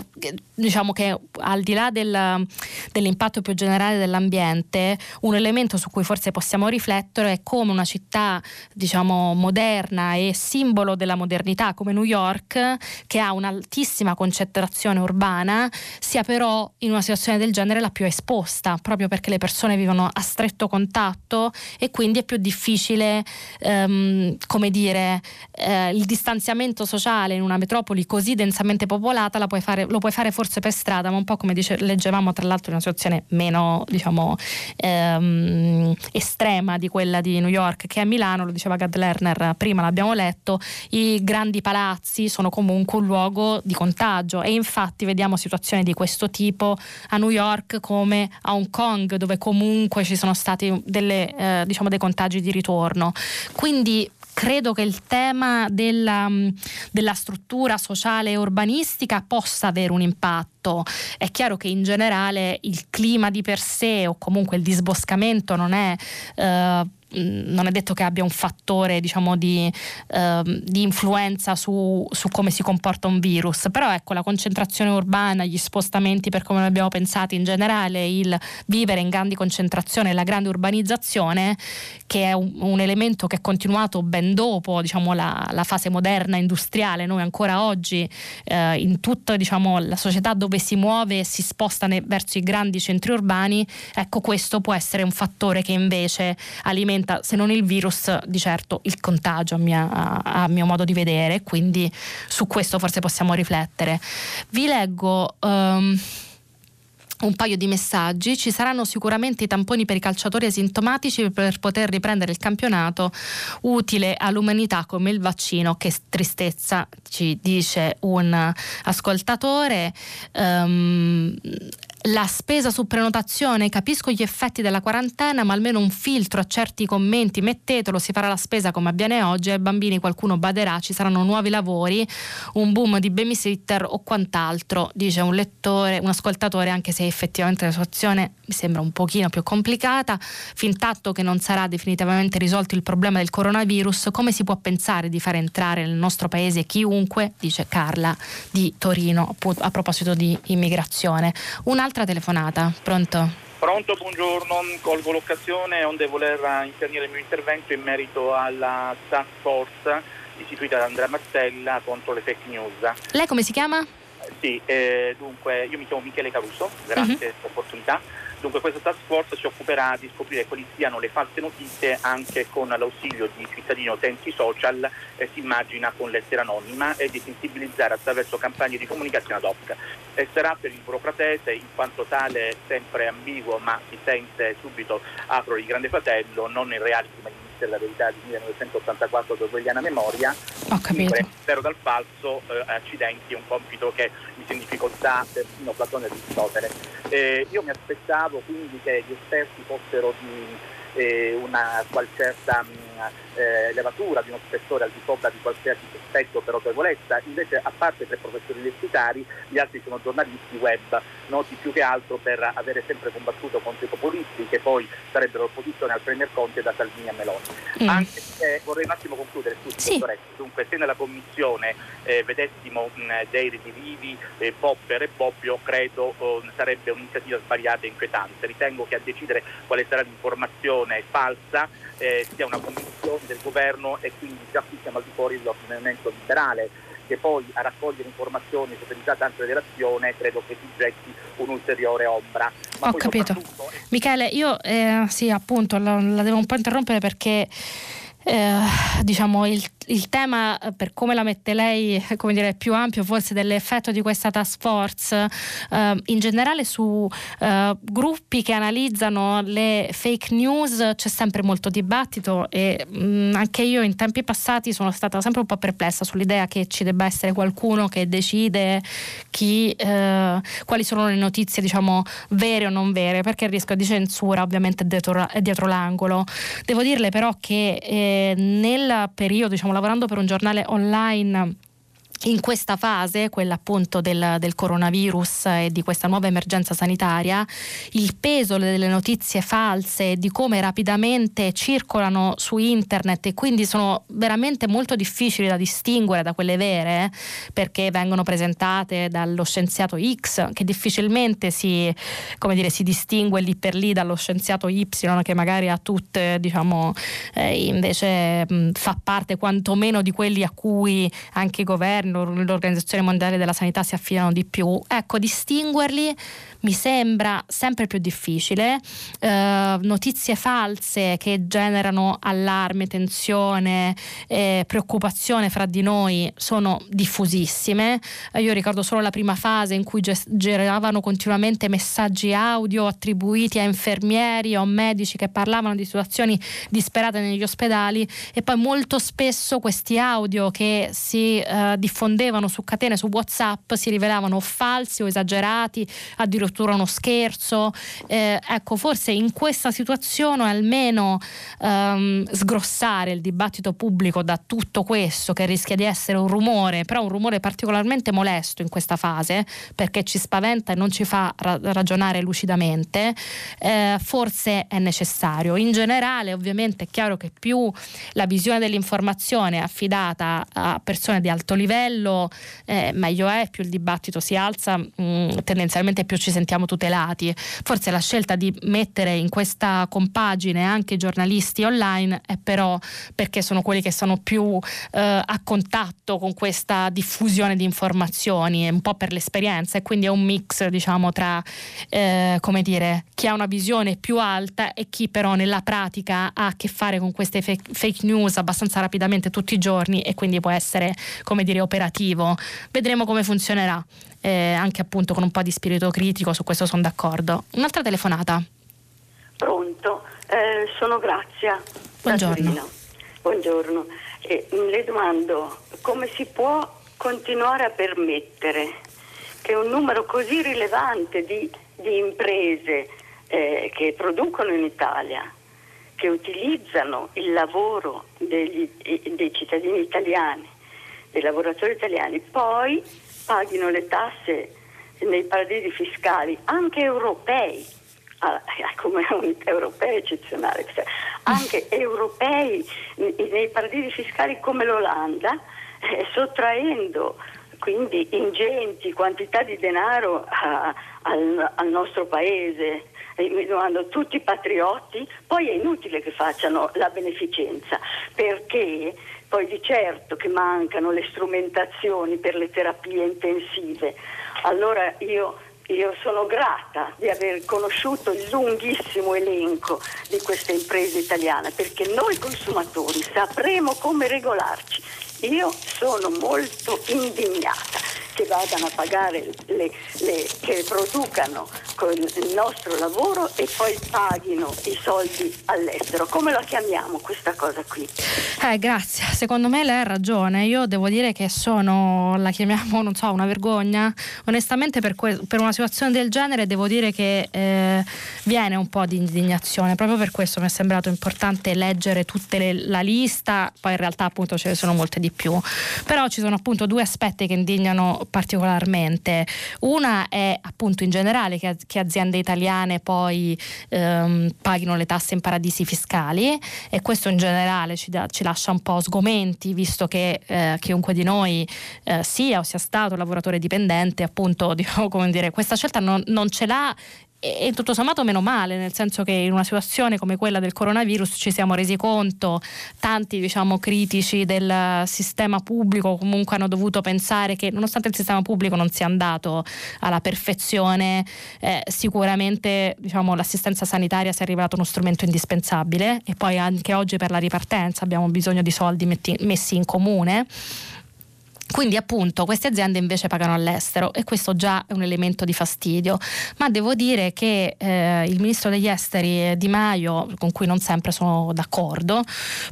diciamo che al di là del, dell'impatto più generale dell'ambiente, un elemento su cui forse possiamo riflettere è come una città diciamo moderna e simbolo della modernità come New York, che ha un'altissima concentrazione urbana, sia però in una situazione del genere la più esposta, proprio perché le persone vivono a stretto contatto e quindi è più difficile, ehm, come dire, eh, il distanziamento sociale in una metropoli così densamente popolata puoi fare, lo puoi fare forse per strada, ma un po' come dice, leggevamo tra l'altro in una situazione meno diciamo, ehm, estrema di quella di New York che a Milano, lo diceva Gad Lerner, prima l'abbiamo letto, i grandi palazzi sono comunque un luogo di contagio e infatti vediamo situazioni di questo tipo a New York come a Hong Kong dove comunque ci sono stati delle, eh, diciamo, dei contagi di ritorno. Quindi credo che il tema della, mm, della, struttura sociale e urbanistica possa avere un impatto. È chiaro che in generale il clima di per sé o comunque il disboscamento non è... Eh, non è detto che abbia un fattore diciamo, di, eh, di, influenza su, su, come si comporta un virus, però ecco la concentrazione urbana, gli spostamenti per come abbiamo pensato in generale, il vivere in grandi concentrazioni, la grande urbanizzazione, che è un, un elemento che è continuato ben dopo diciamo, la, la, fase moderna industriale, noi ancora oggi eh, in tutta diciamo, la società dove si muove e si sposta ne, verso i grandi centri urbani, ecco questo può essere un fattore che invece alimenta aumenta, se non il virus, di certo il contagio a, mia, a, mio modo di vedere, quindi su questo forse possiamo riflettere. Vi leggo... Um, un paio di messaggi. Ci saranno sicuramente i tamponi per i calciatori asintomatici per poter riprendere il campionato, utile all'umanità come il vaccino. Che tristezza, ci dice un ascoltatore. Um, la spesa su prenotazione, capisco gli effetti della quarantena, ma almeno un filtro a certi commenti, mettetelo, si farà la spesa come avviene oggi, ai bambini qualcuno baderà, ci saranno nuovi lavori, un boom di babysitter o quant'altro, dice un lettore, un ascoltatore, anche se effettivamente la situazione mi sembra un pochino più complicata, fin tanto che non sarà definitivamente risolto il problema del coronavirus, come si può pensare di far entrare nel nostro paese chiunque, dice Carla di Torino, a proposito di immigrazione. Un'altra un'altra telefonata. Pronto? Pronto, buongiorno. Colgo l'occasione onde voler intervenire il mio intervento in merito alla task force istituita da Andrea Martella contro le fake news. Lei come si chiama? Sì, eh, dunque io mi chiamo Michele Caruso, grazie uh-huh. per l'opportunità. Dunque questa task force si occuperà di scoprire quali siano le false notizie anche con l'ausilio di cittadini utenti social, eh, si immagina con lettera anonima, e di sensibilizzare attraverso campagne di comunicazione ad hoc. E sarà per il burocratese, in quanto tale sempre ambiguo, ma si sente subito apro il grande fratello, non in reali come la verità di 1984 d'orwelliana memoria, Ho capito. Spero dal falso, eh, accidenti, un compito che mise in difficoltà persino Platone e Aristotele. Eh, io mi aspettavo quindi che gli esperti fossero di eh, una qual certa mh, eh, levatura di uno spessore al di sopra di qualsiasi sospetto per autorevolezza, invece a parte tre professori universitari, gli altri sono giornalisti web, noti più che altro per avere sempre combattuto contro i populisti che poi sarebbero opposizione al Premier Conte da Salvini a Meloni. Mm. Anche se vorrei un attimo concludere, scusi, sì. dunque se nella commissione eh, vedessimo mh, dei redivivi, eh, Popper e Bobbio, credo oh, sarebbe un'iniziativa sbagliata e inquietante. Ritengo che a decidere quale sarà l'informazione falsa eh, sia una commissione del governo e quindi già qui siamo al di fuori dell'ordinamento liberale che poi a raccogliere informazioni utilizzate anche relazione credo che si getti un'ulteriore ombra. Ma Ho capito. Michele, io eh, sì appunto la, la devo un po' interrompere perché eh, diciamo il, il, tema per come la mette lei come dire, è più ampio forse dell'effetto di questa task force eh, in generale su eh, gruppi che analizzano le fake news c'è sempre molto dibattito e mh, mm, anche io in tempi passati sono stata sempre un po' perplessa sull'idea che ci debba essere qualcuno che decide chi, eh, quali sono le notizie diciamo vere o non vere perché il rischio di censura ovviamente è dietro, è dietro l'angolo. Devo dirle però che eh, nel periodo, diciamo, lavorando per un giornale online in questa fase, quella appunto del, del, coronavirus e di questa nuova emergenza sanitaria, il peso delle notizie false, di come rapidamente circolano su internet e quindi sono veramente molto difficili da distinguere da quelle vere, perché vengono presentate dallo scienziato X, che difficilmente si, dire, si distingue lì per lì dallo scienziato Y, che magari ha tutte, diciamo, eh, invece mh, fa parte quantomeno di quelli a cui anche i governi l'Organizzazione Mondiale della Sanità si affidano di più. Ecco, distinguerli mi sembra sempre più difficile. Eh, notizie false che generano allarme, tensione, eh, preoccupazione fra di noi sono diffusissime. Eh, io ricordo solo la prima fase in cui giravano continuamente messaggi audio attribuiti a infermieri o medici che parlavano di situazioni disperate negli ospedali e poi molto spesso questi audio che si eh, diffondevano su catene, su WhatsApp, si rivelavano falsi o esagerati, addirittura uno scherzo. Eh, ecco, forse in questa situazione almeno ehm, sgrossare il dibattito pubblico da tutto questo che rischia di essere un rumore, però un rumore particolarmente molesto in questa fase perché ci spaventa e non ci fa ra- ragionare lucidamente, eh, forse è necessario. In generale ovviamente è chiaro che più la visione dell'informazione è affidata a persone di alto livello, eh, meglio è, più il dibattito si alza, mh, mm, tendenzialmente più ci sentiamo tutelati. Forse la scelta di mettere in questa compagine anche i giornalisti online è però perché sono quelli che sono più eh, a contatto con questa diffusione di informazioni, un po' per l'esperienza e quindi è un mix diciamo tra eh, come dire, chi ha una visione più alta e chi però nella pratica ha a che fare con queste fake, fake news abbastanza rapidamente tutti i giorni e quindi può essere come dire operativo. Vedremo come funzionerà, eh, anche appunto con un po' di spirito critico, su questo sono d'accordo. Un'altra telefonata. Pronto, eh, sono Grazia. Buongiorno. Buongiorno. Eh, le domando come si può continuare a permettere che un numero così rilevante di, di imprese eh, che producono in Italia, che utilizzano il lavoro degli, dei cittadini italiani, dei lavoratori italiani, poi paghino le tasse nei paradisi fiscali, anche europei, ah, come un europeo eccezionale, cioè, anche europei nei paradisi fiscali come l'Olanda, eh, sottraendo quindi ingenti quantità di denaro a, al, al, nostro paese. E mi domando, tutti patriotti, poi è inutile che facciano la beneficenza, perché poi di certo che mancano le strumentazioni per le terapie intensive. Allora io io sono grata di aver conosciuto il lunghissimo elenco di queste imprese italiane perché noi consumatori sapremo come regolarci io sono molto indignata che vadano a pagare le, le, che producano con il nostro lavoro e poi paghino i soldi all'estero. Come la chiamiamo questa cosa qui? Eh, grazie, secondo me lei ha ragione. Io devo dire che sono, la chiamiamo, non so, una vergogna. Onestamente per, que- per una situazione del genere devo dire che eh, viene un po' di indignazione. Proprio per questo mi è sembrato importante leggere tutta la lista, poi in realtà appunto ce ne sono molte di più. Però ci sono appunto due aspetti che indignano particolarmente. Una è appunto in generale che, che aziende italiane poi ehm, paghino le tasse in paradisi fiscali e questo in generale ci, da, ci lascia un po' sgomenti visto che eh, chiunque di noi eh, sia o sia stato lavoratore dipendente appunto diciamo, come dire, questa scelta non, non ce l'ha e tutto sommato meno male, nel senso che in una situazione come quella del coronavirus ci siamo resi conto, tanti diciamo, critici del sistema pubblico comunque hanno dovuto pensare che nonostante il sistema pubblico non sia andato alla perfezione, eh, sicuramente diciamo, l'assistenza sanitaria si è rivelato uno strumento indispensabile e poi anche oggi per la ripartenza abbiamo bisogno di soldi metti, messi in comune. Quindi appunto queste aziende invece pagano all'estero e questo già è un elemento di fastidio, ma devo dire che eh, il ministro degli esteri Di Maio, con cui non sempre sono d'accordo,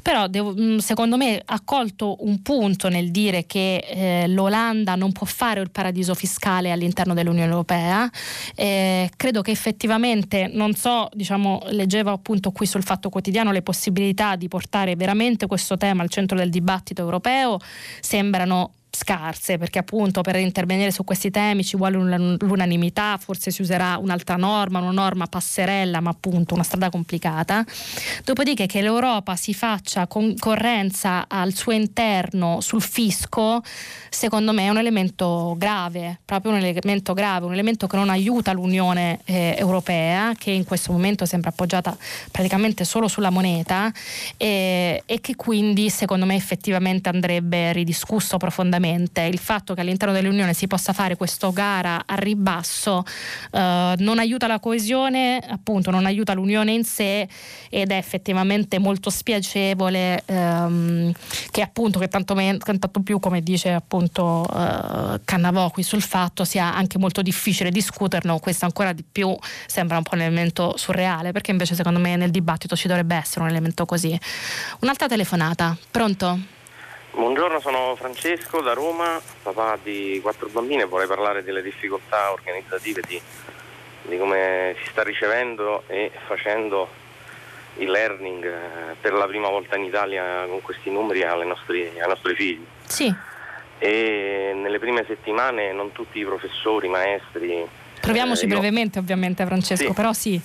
però devo, mm, secondo me ha colto un punto nel dire che eh, l'Olanda non può fare il paradiso fiscale all'interno dell'Unione Europea. Eh, credo che effettivamente, non so, diciamo, leggevo appunto qui sul Fatto Quotidiano le possibilità di portare veramente questo tema al centro del dibattito europeo sembrano scarse perché appunto per intervenire su questi temi ci vuole l'unanimità, forse si userà un'altra norma, una norma passerella, ma appunto una strada complicata. Dopodiché che l'Europa si faccia concorrenza al suo interno sul fisco, secondo me è un elemento grave, proprio un elemento grave, un elemento che non aiuta l'Unione eh, Europea, che in questo momento sembra appoggiata praticamente solo sulla moneta eh, e che quindi secondo me effettivamente andrebbe ridiscusso profondamente sicuramente il fatto che all'interno dell'Unione si possa fare questo gara a ribasso eh, non aiuta la coesione, appunto non aiuta l'Unione in sé ed è effettivamente molto spiacevole ehm, che appunto che tanto, me, tanto, più come dice appunto eh, Cannavò qui sul fatto sia anche molto difficile discuterne, questo ancora di più sembra un po' un elemento surreale perché invece secondo me nel dibattito ci dovrebbe essere un elemento così. Un'altra telefonata, pronto? Buongiorno, sono Francesco da Roma, papà di quattro bambini e vorrei parlare delle difficoltà organizzative di, di come si sta ricevendo e facendo il learning eh, per la prima volta in Italia con questi numeri ai nostri, ai nostri figli. Sì. E nelle prime settimane non tutti i professori, maestri. Proviamoci eh, brevemente ovviamente Francesco, sì, però sì.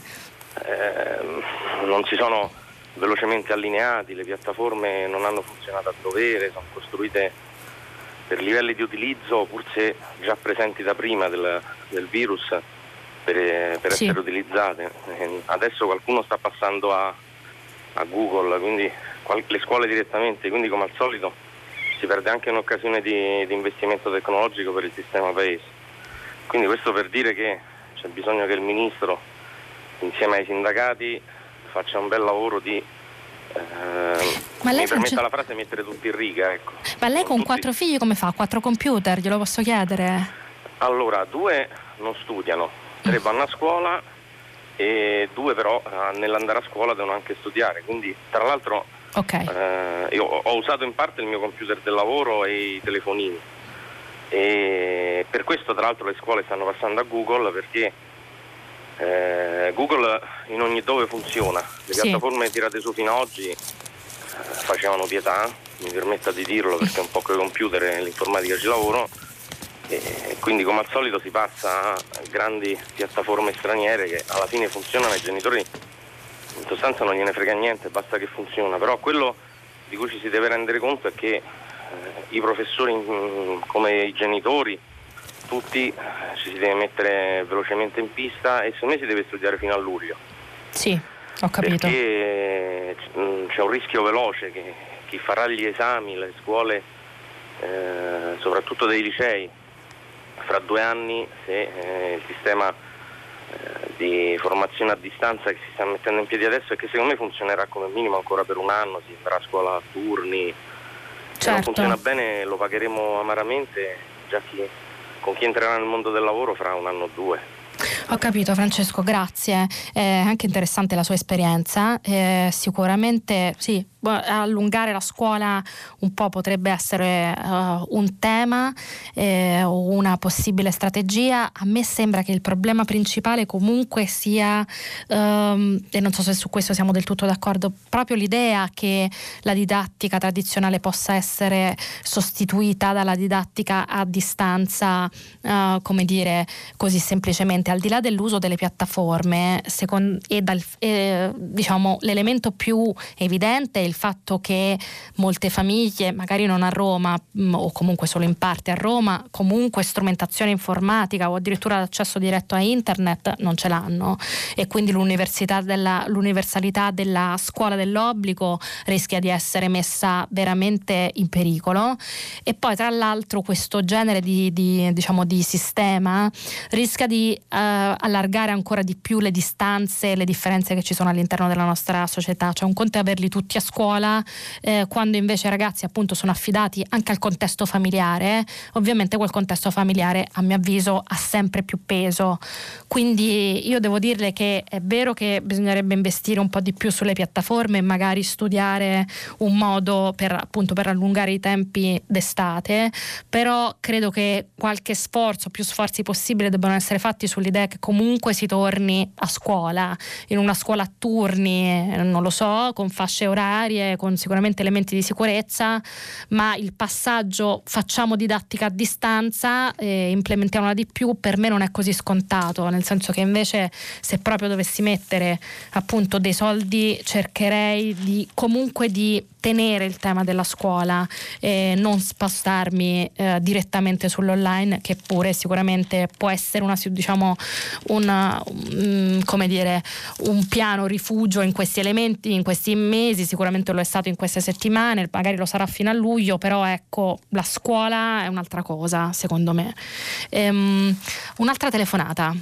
Eh, non si sono velocemente allineati, le piattaforme non hanno funzionato a dovere, sono costruite per livelli di utilizzo pur se già presenti da prima del, del virus per, per sì. essere utilizzate. E adesso qualcuno sta passando a, a Google, quindi le scuole direttamente, quindi come al solito si perde anche un'occasione di, di investimento tecnologico per il sistema paese. Quindi questo per dire che c'è bisogno che il Ministro insieme ai sindacati faccia un bel lavoro di eh, Ma lei mi permetta la frase mettere tutti in riga. Ecco. Ma lei con tutti... quattro figli come fa? Quattro computer, glielo posso chiedere? Allora, due non studiano, tre vanno a scuola e due però eh, nell'andare a scuola devono anche studiare. Quindi, tra l'altro, okay. eh, io ho usato in parte il mio computer del lavoro e i telefonini. E per questo, tra l'altro, le scuole stanno passando a Google perché eh, Google in ogni dove funziona. Le sì. piattaforme tirate su fino ad oggi eh, facevano pietà, mi permetta di dirlo perché un po' i computer e l'informatica ci lavoro e quindi come al solito si passa a grandi piattaforme straniere che alla fine funzionano ai genitori in sostanza non gliene frega niente, basta che funziona, però quello di cui ci si deve rendere conto è che eh, i professori mh, come i genitori tutti eh, ci si deve mettere velocemente in pista e secondo me si deve studiare fino a luglio. Sì, ho capito. Perché c'è un rischio veloce che chi farà gli esami, le scuole, eh, soprattutto dei licei, fra due anni se eh, il sistema eh, di formazione a distanza che si sta mettendo in piedi adesso e che secondo me funzionerà come minimo ancora per un anno, si farà scuola a turni, certo. se non certo. funziona bene lo pagheremo amaramente già chi, con chi entrerà nel mondo del lavoro fra un anno o due. Ho capito Francesco, grazie. È anche interessante la sua esperienza. Eh, sicuramente sì, allungare la scuola un po' potrebbe essere uh, un tema eh, o una possibile strategia. A me sembra che il problema principale comunque sia, um, e non so se su questo siamo del tutto d'accordo, proprio l'idea che la didattica tradizionale possa essere sostituita dalla didattica a distanza, uh, come dire, così semplicemente, al di là dell'uso delle piattaforme secondo, e dal, eh, diciamo, l'elemento più evidente è il fatto che molte famiglie, magari non a Roma mm, o comunque solo in parte a Roma, comunque strumentazione informatica o addirittura l'accesso diretto a internet non ce l'hanno. E quindi della, l'universalità della scuola dell'obbligo rischia di essere messa veramente in pericolo. E poi tra l'altro questo genere di, di, diciamo, di sistema rischia di eh, allargare ancora di più le distanze le differenze che ci sono all'interno della nostra società, cioè un conto è averli tutti a scuola scuola, eh, quando invece i ragazzi appunto sono affidati anche al contesto familiare, ovviamente quel contesto familiare a mio avviso ha sempre più peso. Quindi io devo dirle che è vero che bisognerebbe investire un po' di più sulle piattaforme e magari studiare un modo per appunto per allungare i tempi d'estate, però credo che qualche sforzo, più sforzi possibili debbano essere fatti sull'idea che comunque si torni a scuola, in una scuola a turni, non lo so, con fasce orarie serie con sicuramente elementi di sicurezza, ma il passaggio facciamo didattica a distanza e implementiamola di più per me non è così scontato, nel senso che invece se proprio dovessi mettere appunto dei soldi cercherei di comunque di tenere il tema della scuola e non spostarmi eh, direttamente sull'online che pure sicuramente può essere una, diciamo, una, um, dire, un piano rifugio in questi elementi, in questi mesi, sicuramente lo è stato in queste settimane, magari lo sarà fino a luglio, però ecco la scuola è un'altra cosa secondo me. Ehm, un'altra telefonata.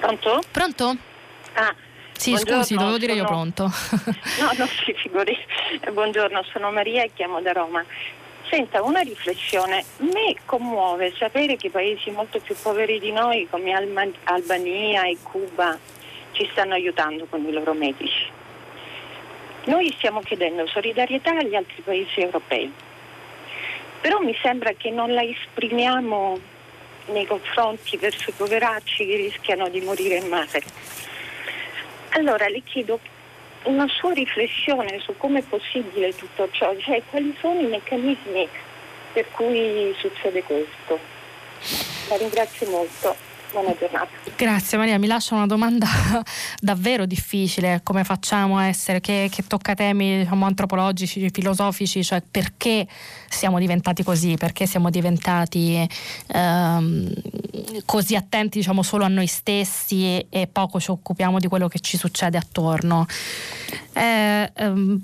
Pronto? Pronto? Ah, sì, Buongiorno, scusi, dovevo dire sono... io pronto. no, no, si figuri. Buongiorno, sono Maria e chiamo da Roma. Senta, una riflessione. Me commuove sapere che paesi molto più poveri di noi, come Alma- Albania e Cuba, ci stanno aiutando con i loro medici. Noi stiamo chiedendo solidarietà agli altri paesi europei, però mi sembra che non la esprimiamo nei confronti verso i poveracci che rischiano di morire in mare. Allora le chiedo una sua riflessione su come è possibile tutto ciò, cioè quali sono i meccanismi per cui succede questo. La ringrazio molto. Buona giornata. Grazie Maria, mi lascia una domanda davvero difficile, come facciamo a essere, che, che tocca temi diciamo, antropologici, filosofici, cioè perché siamo diventati così, perché siamo diventati ehm, così attenti diciamo, solo a noi stessi e, e poco ci occupiamo di quello che ci succede attorno. Eh, um,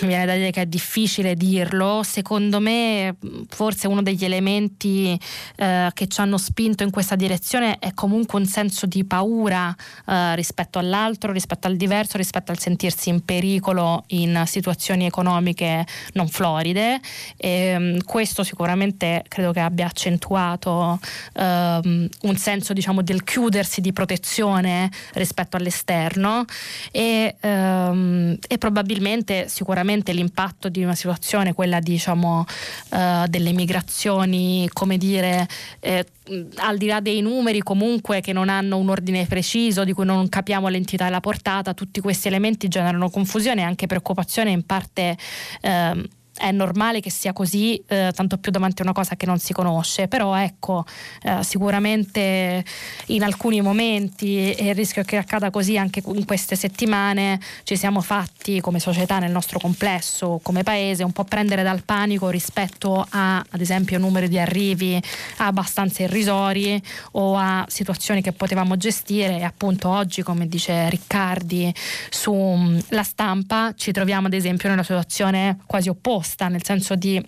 mi viene da dire che è difficile dirlo, secondo me forse uno degli elementi eh, che ci hanno spinto in questa direzione è comunque un senso di paura eh, rispetto all'altro, rispetto al diverso, rispetto al sentirsi in pericolo in situazioni economiche non floride. E, um, questo sicuramente credo che abbia accentuato um, un senso diciamo del chiudersi di protezione rispetto all'esterno e, um, e probabilmente sicuramente l'impatto di una situazione, quella diciamo uh, delle migrazioni, come dire, eh, al di là dei numeri comunque che non hanno un ordine preciso, di cui non capiamo l'entità e la portata, tutti questi elementi generano confusione e anche preoccupazione in parte. Eh, è normale che sia così, eh, tanto più davanti a una cosa che non si conosce, però ecco, eh, sicuramente in alcuni momenti, e il rischio che accada così anche in queste settimane, ci siamo fatti come società nel nostro complesso, come paese, un po' prendere dal panico rispetto a, ad esempio, numeri di arrivi abbastanza irrisori o a situazioni che potevamo gestire. E appunto oggi, come dice Riccardi, sulla mm, stampa ci troviamo ad esempio in una situazione quasi opposta opposta, nel senso di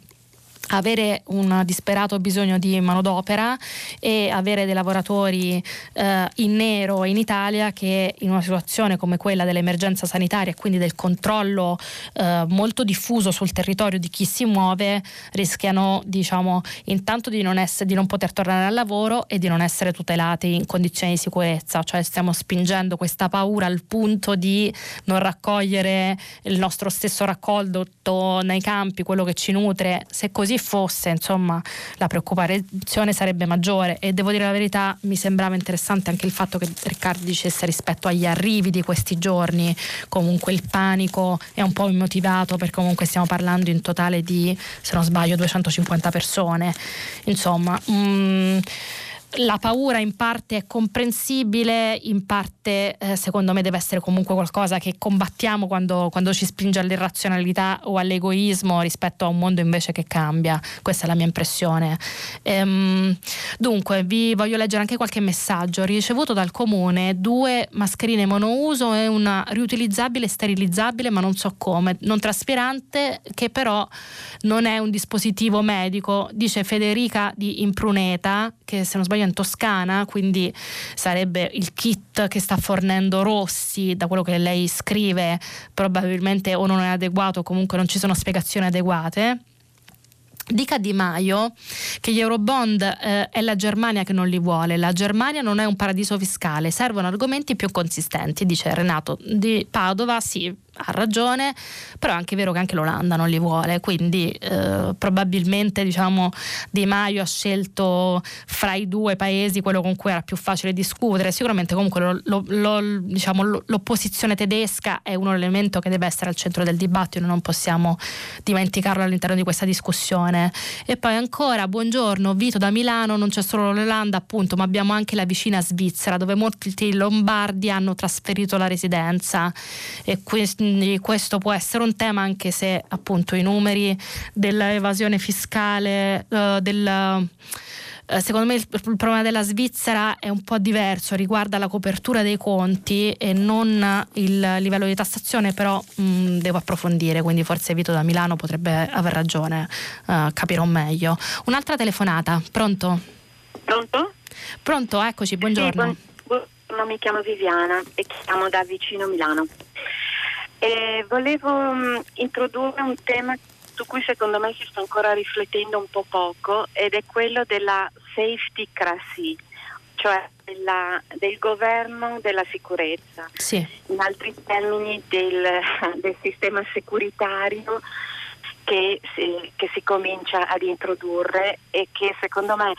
avere un disperato bisogno di manodopera e avere dei lavoratori eh, in nero in Italia che in una situazione come quella dell'emergenza sanitaria e quindi del controllo eh, molto diffuso sul territorio di chi si muove rischiano diciamo intanto di non, essere, di non poter tornare al lavoro e di non essere tutelati in condizioni di sicurezza. Cioè stiamo spingendo questa paura al punto di non raccogliere il nostro stesso raccolto nei campi quello che ci nutre se così così fosse, insomma, la preoccupazione sarebbe maggiore e devo dire la verità, mi sembrava interessante anche il fatto che Riccardo dicesse rispetto agli arrivi di questi giorni, comunque il panico è un po' immotivato perché comunque stiamo parlando in totale di, se non sbaglio, 250 persone. Insomma, mh, mm, la paura in parte è comprensibile, in parte eh, secondo me deve essere comunque qualcosa che combattiamo quando, quando, ci spinge all'irrazionalità o all'egoismo rispetto a un mondo invece che cambia. Questa è la mia impressione. Ehm, dunque, vi voglio leggere anche qualche messaggio. Ricevuto dal comune due mascherine monouso e una riutilizzabile e sterilizzabile, ma non so come, non traspirante, che però non è un dispositivo medico, dice Federica di Impruneta, che se non sbaglio in Toscana, quindi sarebbe il kit che sta fornendo Rossi, da quello che lei scrive, probabilmente o non è adeguato o comunque non ci sono spiegazioni adeguate. Dica Di Maio che gli Eurobond eh, è la Germania che non li vuole, la Germania non è un paradiso fiscale, servono argomenti più consistenti, dice Renato di Padova, sì, ha ragione, però è anche vero che anche l'Olanda non li vuole, quindi eh, probabilmente diciamo, Di Maio ha scelto fra i due paesi quello con cui era più facile discutere, sicuramente comunque lo, lo, lo, diciamo, l'opposizione tedesca è un elemento che deve essere al centro del dibattito, non possiamo dimenticarlo all'interno di questa discussione. E poi ancora, buongiorno, Vito da Milano, non c'è solo l'Olanda appunto, ma abbiamo anche la vicina Svizzera dove molti lombardi hanno trasferito la residenza e questo quindi questo può essere un tema anche se appunto i numeri dell'evasione fiscale, uh, del, uh, secondo me il, il, problema della Svizzera è un po' diverso, riguarda la copertura dei conti e non il livello di tassazione, però mh, mm, devo approfondire, quindi forse Vito da Milano potrebbe aver ragione, uh, capirò meglio. Un'altra telefonata, pronto? Pronto? Pronto, eccoci, buongiorno. Sì, buongiorno, mi chiamo Viviana e chiamo da vicino Milano. E volevo um, introdurre un tema su cui secondo me si sta ancora riflettendo un po' poco ed è quello della safety cracy, cioè della, del governo della sicurezza, sì. in altri termini del, del sistema securitario che si, che si comincia ad introdurre e che secondo me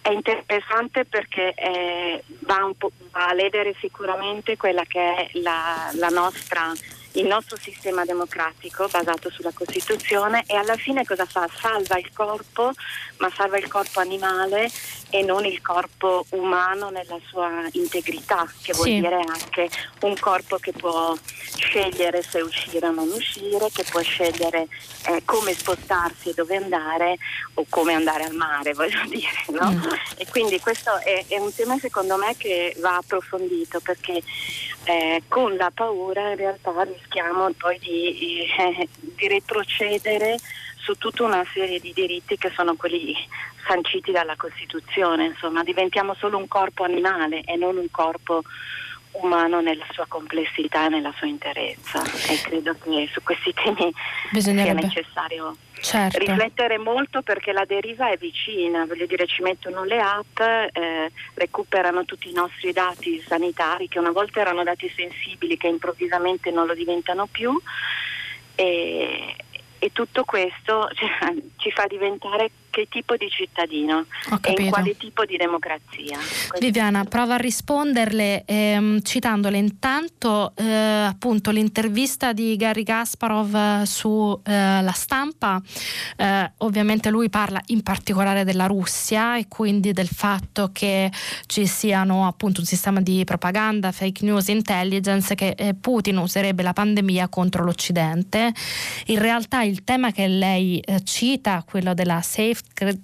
è interessante perché eh, va, va, a ledere sicuramente quella che è la, la nostra il nostro sistema democratico basato sulla Costituzione e alla fine cosa fa? Salva il corpo, ma salva il corpo animale e non il corpo umano nella sua integrità, che vuol sì. dire anche un corpo che può scegliere se uscire o non uscire, che può scegliere eh, come spostarsi e dove andare o come andare al mare, voglio dire. No? Mm. E quindi questo è, è, un tema secondo me che va approfondito perché eh, con la paura in realtà rischiamo poi di, eh, di retrocedere su tutta una serie di diritti che sono quelli sanciti dalla Costituzione, insomma diventiamo solo un corpo animale e non un corpo umano nella sua complessità e nella sua interezza e credo che su questi temi sia necessario certo. riflettere molto perché la deriva è vicina, voglio dire ci mettono le app, eh, recuperano tutti i nostri dati sanitari che una volta erano dati sensibili che improvvisamente non lo diventano più e, e tutto questo cioè, ci fa diventare che tipo di cittadino e in quale tipo di democrazia. Viviana, prova a risponderle ehm, citandole intanto eh, appunto l'intervista di Gary Kasparov sulla eh, stampa. Eh, ovviamente lui parla in particolare della Russia e quindi del fatto che ci siano appunto un sistema di propaganda, fake news, intelligence che eh, Putin userebbe la pandemia contro l'Occidente. In realtà il tema che lei eh, cita, quello della safe Minecraft, cred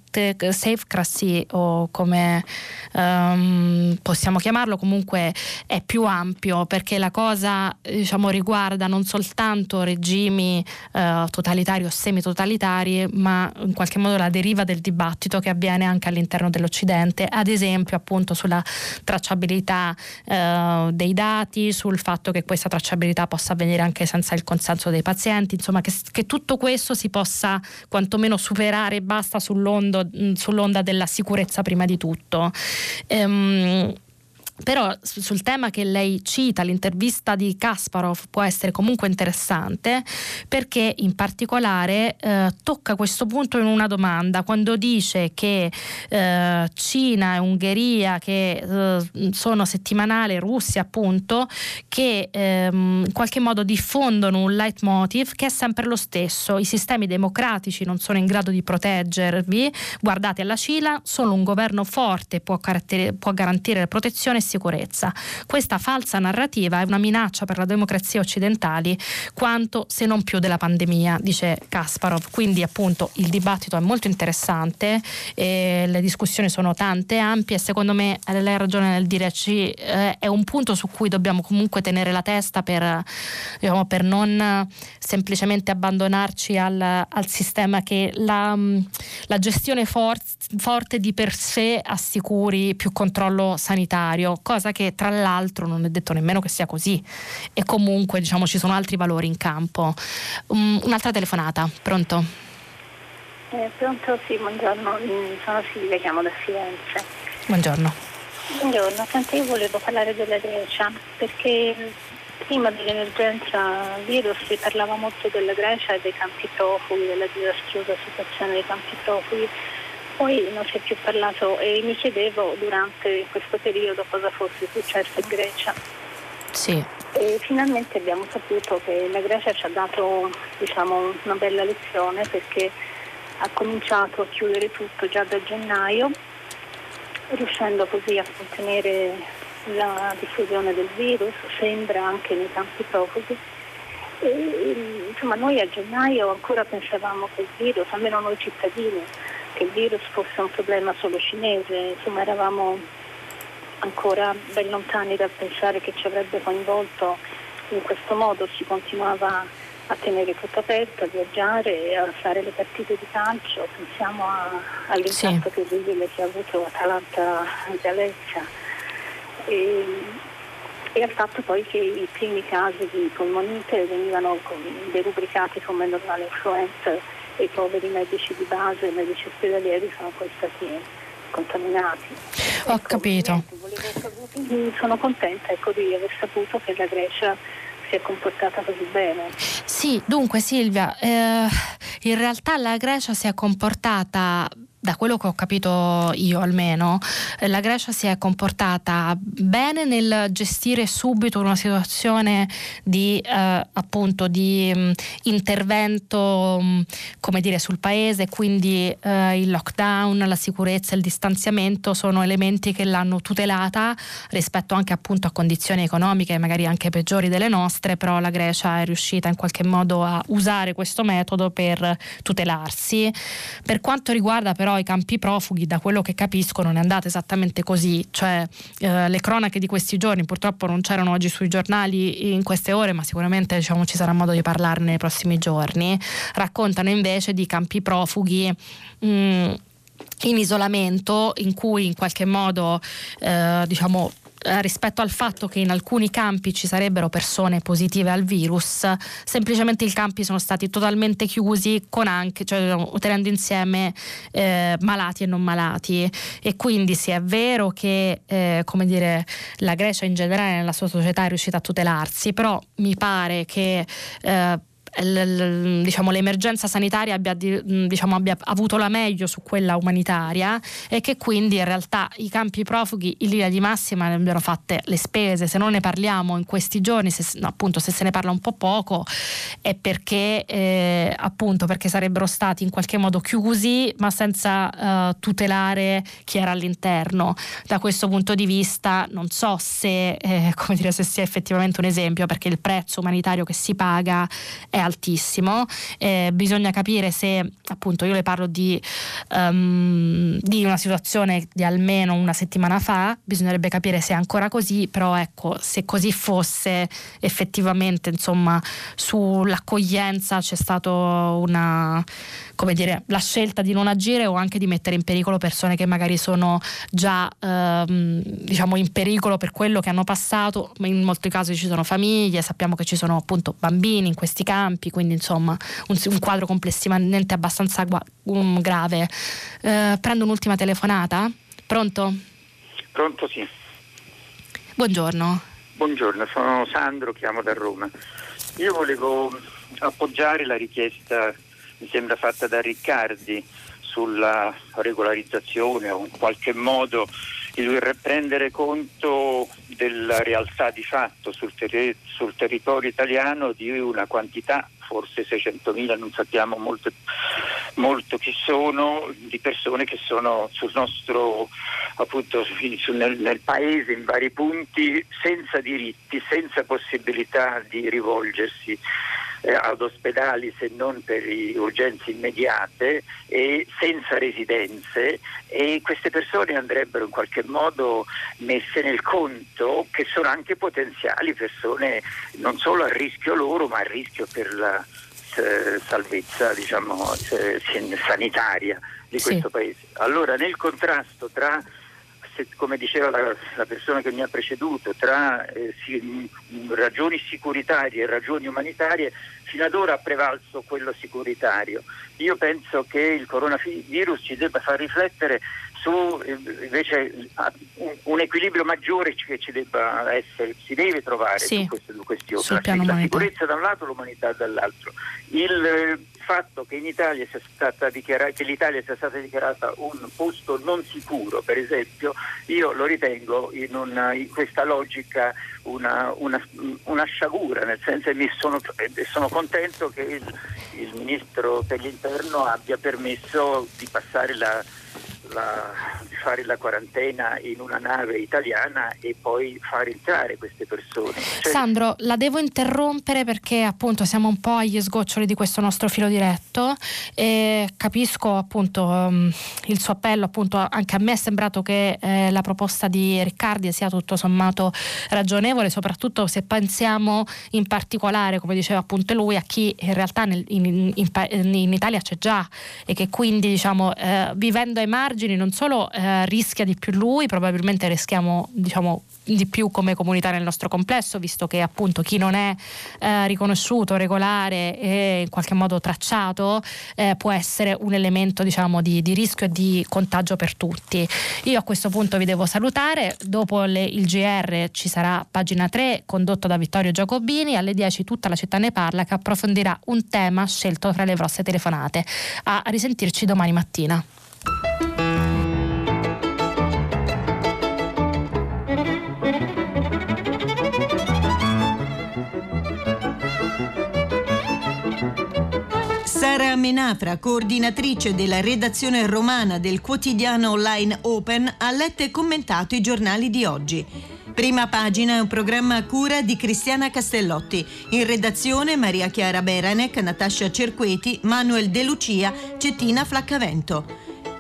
safecracy o come um, possiamo chiamarlo comunque è più ampio perché la cosa diciamo, riguarda non soltanto regimi uh, totalitari o semi-totalitari ma in qualche modo la deriva del dibattito che avviene anche all'interno dell'Occidente. Ad esempio appunto sulla tracciabilità uh, dei dati sul fatto che questa tracciabilità possa avvenire anche senza il consenso dei pazienti insomma che, che tutto questo si possa quantomeno superare e basta sull'onda, sull'onda della sicurezza prima di tutto. Ehm, però sul tema che lei cita, l'intervista di Kasparov può essere comunque interessante perché in particolare eh, tocca questo punto in una domanda, quando dice che eh, Cina e Ungheria, che eh, sono settimanali, Russia appunto, che ehm, in qualche modo diffondono un leitmotiv che è sempre lo stesso, i sistemi democratici non sono in grado di proteggervi, guardate alla Cina, solo un governo forte può, può garantire la protezione sicurezza. Questa falsa narrativa è una minaccia per la democrazia occidentali quanto se non più della pandemia, dice Kasparov. Quindi appunto il dibattito è molto interessante, le discussioni sono tante, ampie e secondo me lei ha ragione nel dire ci, eh, è un punto su cui dobbiamo comunque tenere la testa per, diciamo, per non semplicemente abbandonarci al, al sistema che la, la gestione for- forte di per sé assicuri più controllo sanitario cosa che tra l'altro non è detto nemmeno che sia così e comunque diciamo ci sono altri valori in campo. Um, un'altra telefonata, pronto? Eh, pronto, sì, buongiorno, mm, sono Silvia, chiamo da Firenze. Buongiorno. Buongiorno, senti, io volevo parlare della Grecia perché prima dell'emergenza virus si parlava molto della Grecia e dei campi profughi, della disastrosa situazione dei campi profughi poi non si è più parlato e mi chiedevo durante questo periodo cosa fosse successo in Grecia. Sì. E finalmente abbiamo saputo che la Grecia ci ha dato diciamo, una bella lezione perché ha cominciato a chiudere tutto già da gennaio, riuscendo così a contenere la diffusione del virus, sembra anche nei campi profughi. E, insomma, noi a gennaio ancora pensavamo che il virus, almeno noi cittadini, che il virus fosse un problema solo cinese, insomma eravamo ancora ben lontani dal pensare che ci avrebbe coinvolto. In questo modo, si continuava a tenere tutto aperto, a viaggiare, a fare le partite di calcio, pensiamo a, all'impatto sì. terribile che ha avuto Atalanta Galezia e, e al fatto poi che i primi casi di polmonite venivano derubricati come normale influenza e i poveri medici di base, i medici ospedalieri sono poi stati contaminati. Ho ecco, capito. Sono contenta ecco, di aver saputo che la Grecia si è comportata così bene. Sì, dunque Silvia, eh, in realtà la Grecia si è comportata da quello che ho capito io almeno, eh, la Grecia si è comportata bene nel gestire subito una situazione di eh, appunto di mh, mm, intervento mh, mm, come dire sul paese, quindi eh, il lockdown, la sicurezza, il distanziamento sono elementi che l'hanno tutelata rispetto anche appunto a condizioni economiche magari anche peggiori delle nostre, però la Grecia è riuscita in qualche modo a usare questo metodo per tutelarsi. Per quanto riguarda però i campi profughi, da quello che capisco, non è andata esattamente così. Cioè, eh, le cronache di questi giorni purtroppo non c'erano oggi sui giornali in queste ore, ma sicuramente diciamo, ci sarà modo di parlarne nei prossimi giorni. Raccontano invece di campi profughi. Mh, mm, in isolamento in cui in qualche modo eh, diciamo eh, rispetto al fatto che in alcuni campi ci sarebbero persone positive al virus, semplicemente i campi sono stati totalmente chiusi con anche, cioè, tenendo insieme eh, malati e non malati. E quindi sì è vero che eh, come dire, la Grecia in generale nella sua società è riuscita a tutelarsi, però mi pare che eh, l, diciamo, l'emergenza sanitaria abbia, diciamo, abbia, avuto la meglio su quella umanitaria e che quindi in realtà i campi profughi in linea di massima ne abbiano fatte le spese. Se non ne parliamo in questi giorni, se, no, appunto se se ne parla un po' poco, è perché eh, appunto perché sarebbero stati in qualche modo chiusi ma senza uh, tutelare chi era all'interno. Da questo punto di vista non so se, eh, dire, se sia effettivamente un esempio perché il prezzo umanitario che si paga è altissimo, eh, bisogna capire se appunto io le parlo di, um, di una situazione di almeno una settimana fa, bisognerebbe capire se è ancora così, però ecco se così fosse effettivamente insomma sull'accoglienza c'è stata una come dire, la scelta di non agire o anche di mettere in pericolo persone che magari sono già ehm, diciamo in pericolo per quello che hanno passato, in molti casi ci sono famiglie, sappiamo che ci sono appunto bambini in questi campi, quindi insomma un, un quadro complessivamente abbastanza gu- um, grave. Eh, prendo un'ultima telefonata. Pronto? Pronto sì. Buongiorno. Buongiorno, sono Sandro, chiamo da Roma. Io volevo appoggiare la richiesta mi sembra fatta da Riccardi sulla regolarizzazione o in qualche modo il prendere conto della realtà di fatto sul, ter- sul territorio italiano di una quantità forse 600.000, non sappiamo molto, molto, chi sono, di persone che sono sul nostro, appunto, nel, nel, paese in vari punti senza diritti, senza possibilità di rivolgersi eh, ad ospedali se non per urgenze immediate e senza residenze e queste persone andrebbero in qualche modo messe nel conto che sono anche potenziali persone non solo a rischio loro ma a rischio per la eh, salvezza diciamo, eh, sanitaria di questo sì. paese. Allora nel contrasto tra se, come diceva la, la, persona che mi ha preceduto, tra eh, si, ragioni sicuritarie e ragioni umanitarie, fino ad ora ha prevalso quello sicuritario. Io penso che il coronavirus ci debba far riflettere su invece un, equilibrio maggiore che ci debba essere, si deve trovare sì, su queste due questioni, la, la sicurezza da un lato e l'umanità dall'altro. Il eh, fatto che, che l'Italia sia stata dichiarata un posto non sicuro, per esempio, io lo ritengo in, una, in questa logica una, una, una, sciagura, nel senso che sono, sono, contento che il, il Ministro per l'interno abbia permesso di passare la la, fare la quarantena in una nave italiana e poi far entrare queste persone. Cioè... Sandro, la devo interrompere perché appunto siamo un po' agli sgoccioli di questo nostro filo diretto e capisco appunto um, il suo appello, appunto anche a me è sembrato che eh, la proposta di Riccardi sia tutto sommato ragionevole, soprattutto se pensiamo in particolare, come diceva appunto lui, a chi in realtà nel, in, in, in, in, Italia c'è già e che quindi diciamo eh, vivendo ai margini margini non solo eh, rischia di più lui, probabilmente rischiamo diciamo, di più come comunità nel nostro complesso, visto che appunto chi non è eh, riconosciuto, regolare e in qualche modo tracciato eh, può essere un elemento diciamo, di, di, rischio e di contagio per tutti. Io a questo punto vi devo salutare, dopo le, il GR ci sarà pagina 3 condotto da Vittorio Giacobini, alle 10 tutta la città ne parla che approfondirà un tema scelto tra le vostre telefonate. A risentirci domani mattina. Menafra, coordinatrice della redazione romana del quotidiano online Open, ha letto e commentato i giornali di oggi. Prima pagina è un programma a cura di Cristiana Castellotti. In redazione Maria Chiara Beranec, Natascia Cerqueti, Manuel De Lucia, Cettina Flaccavento.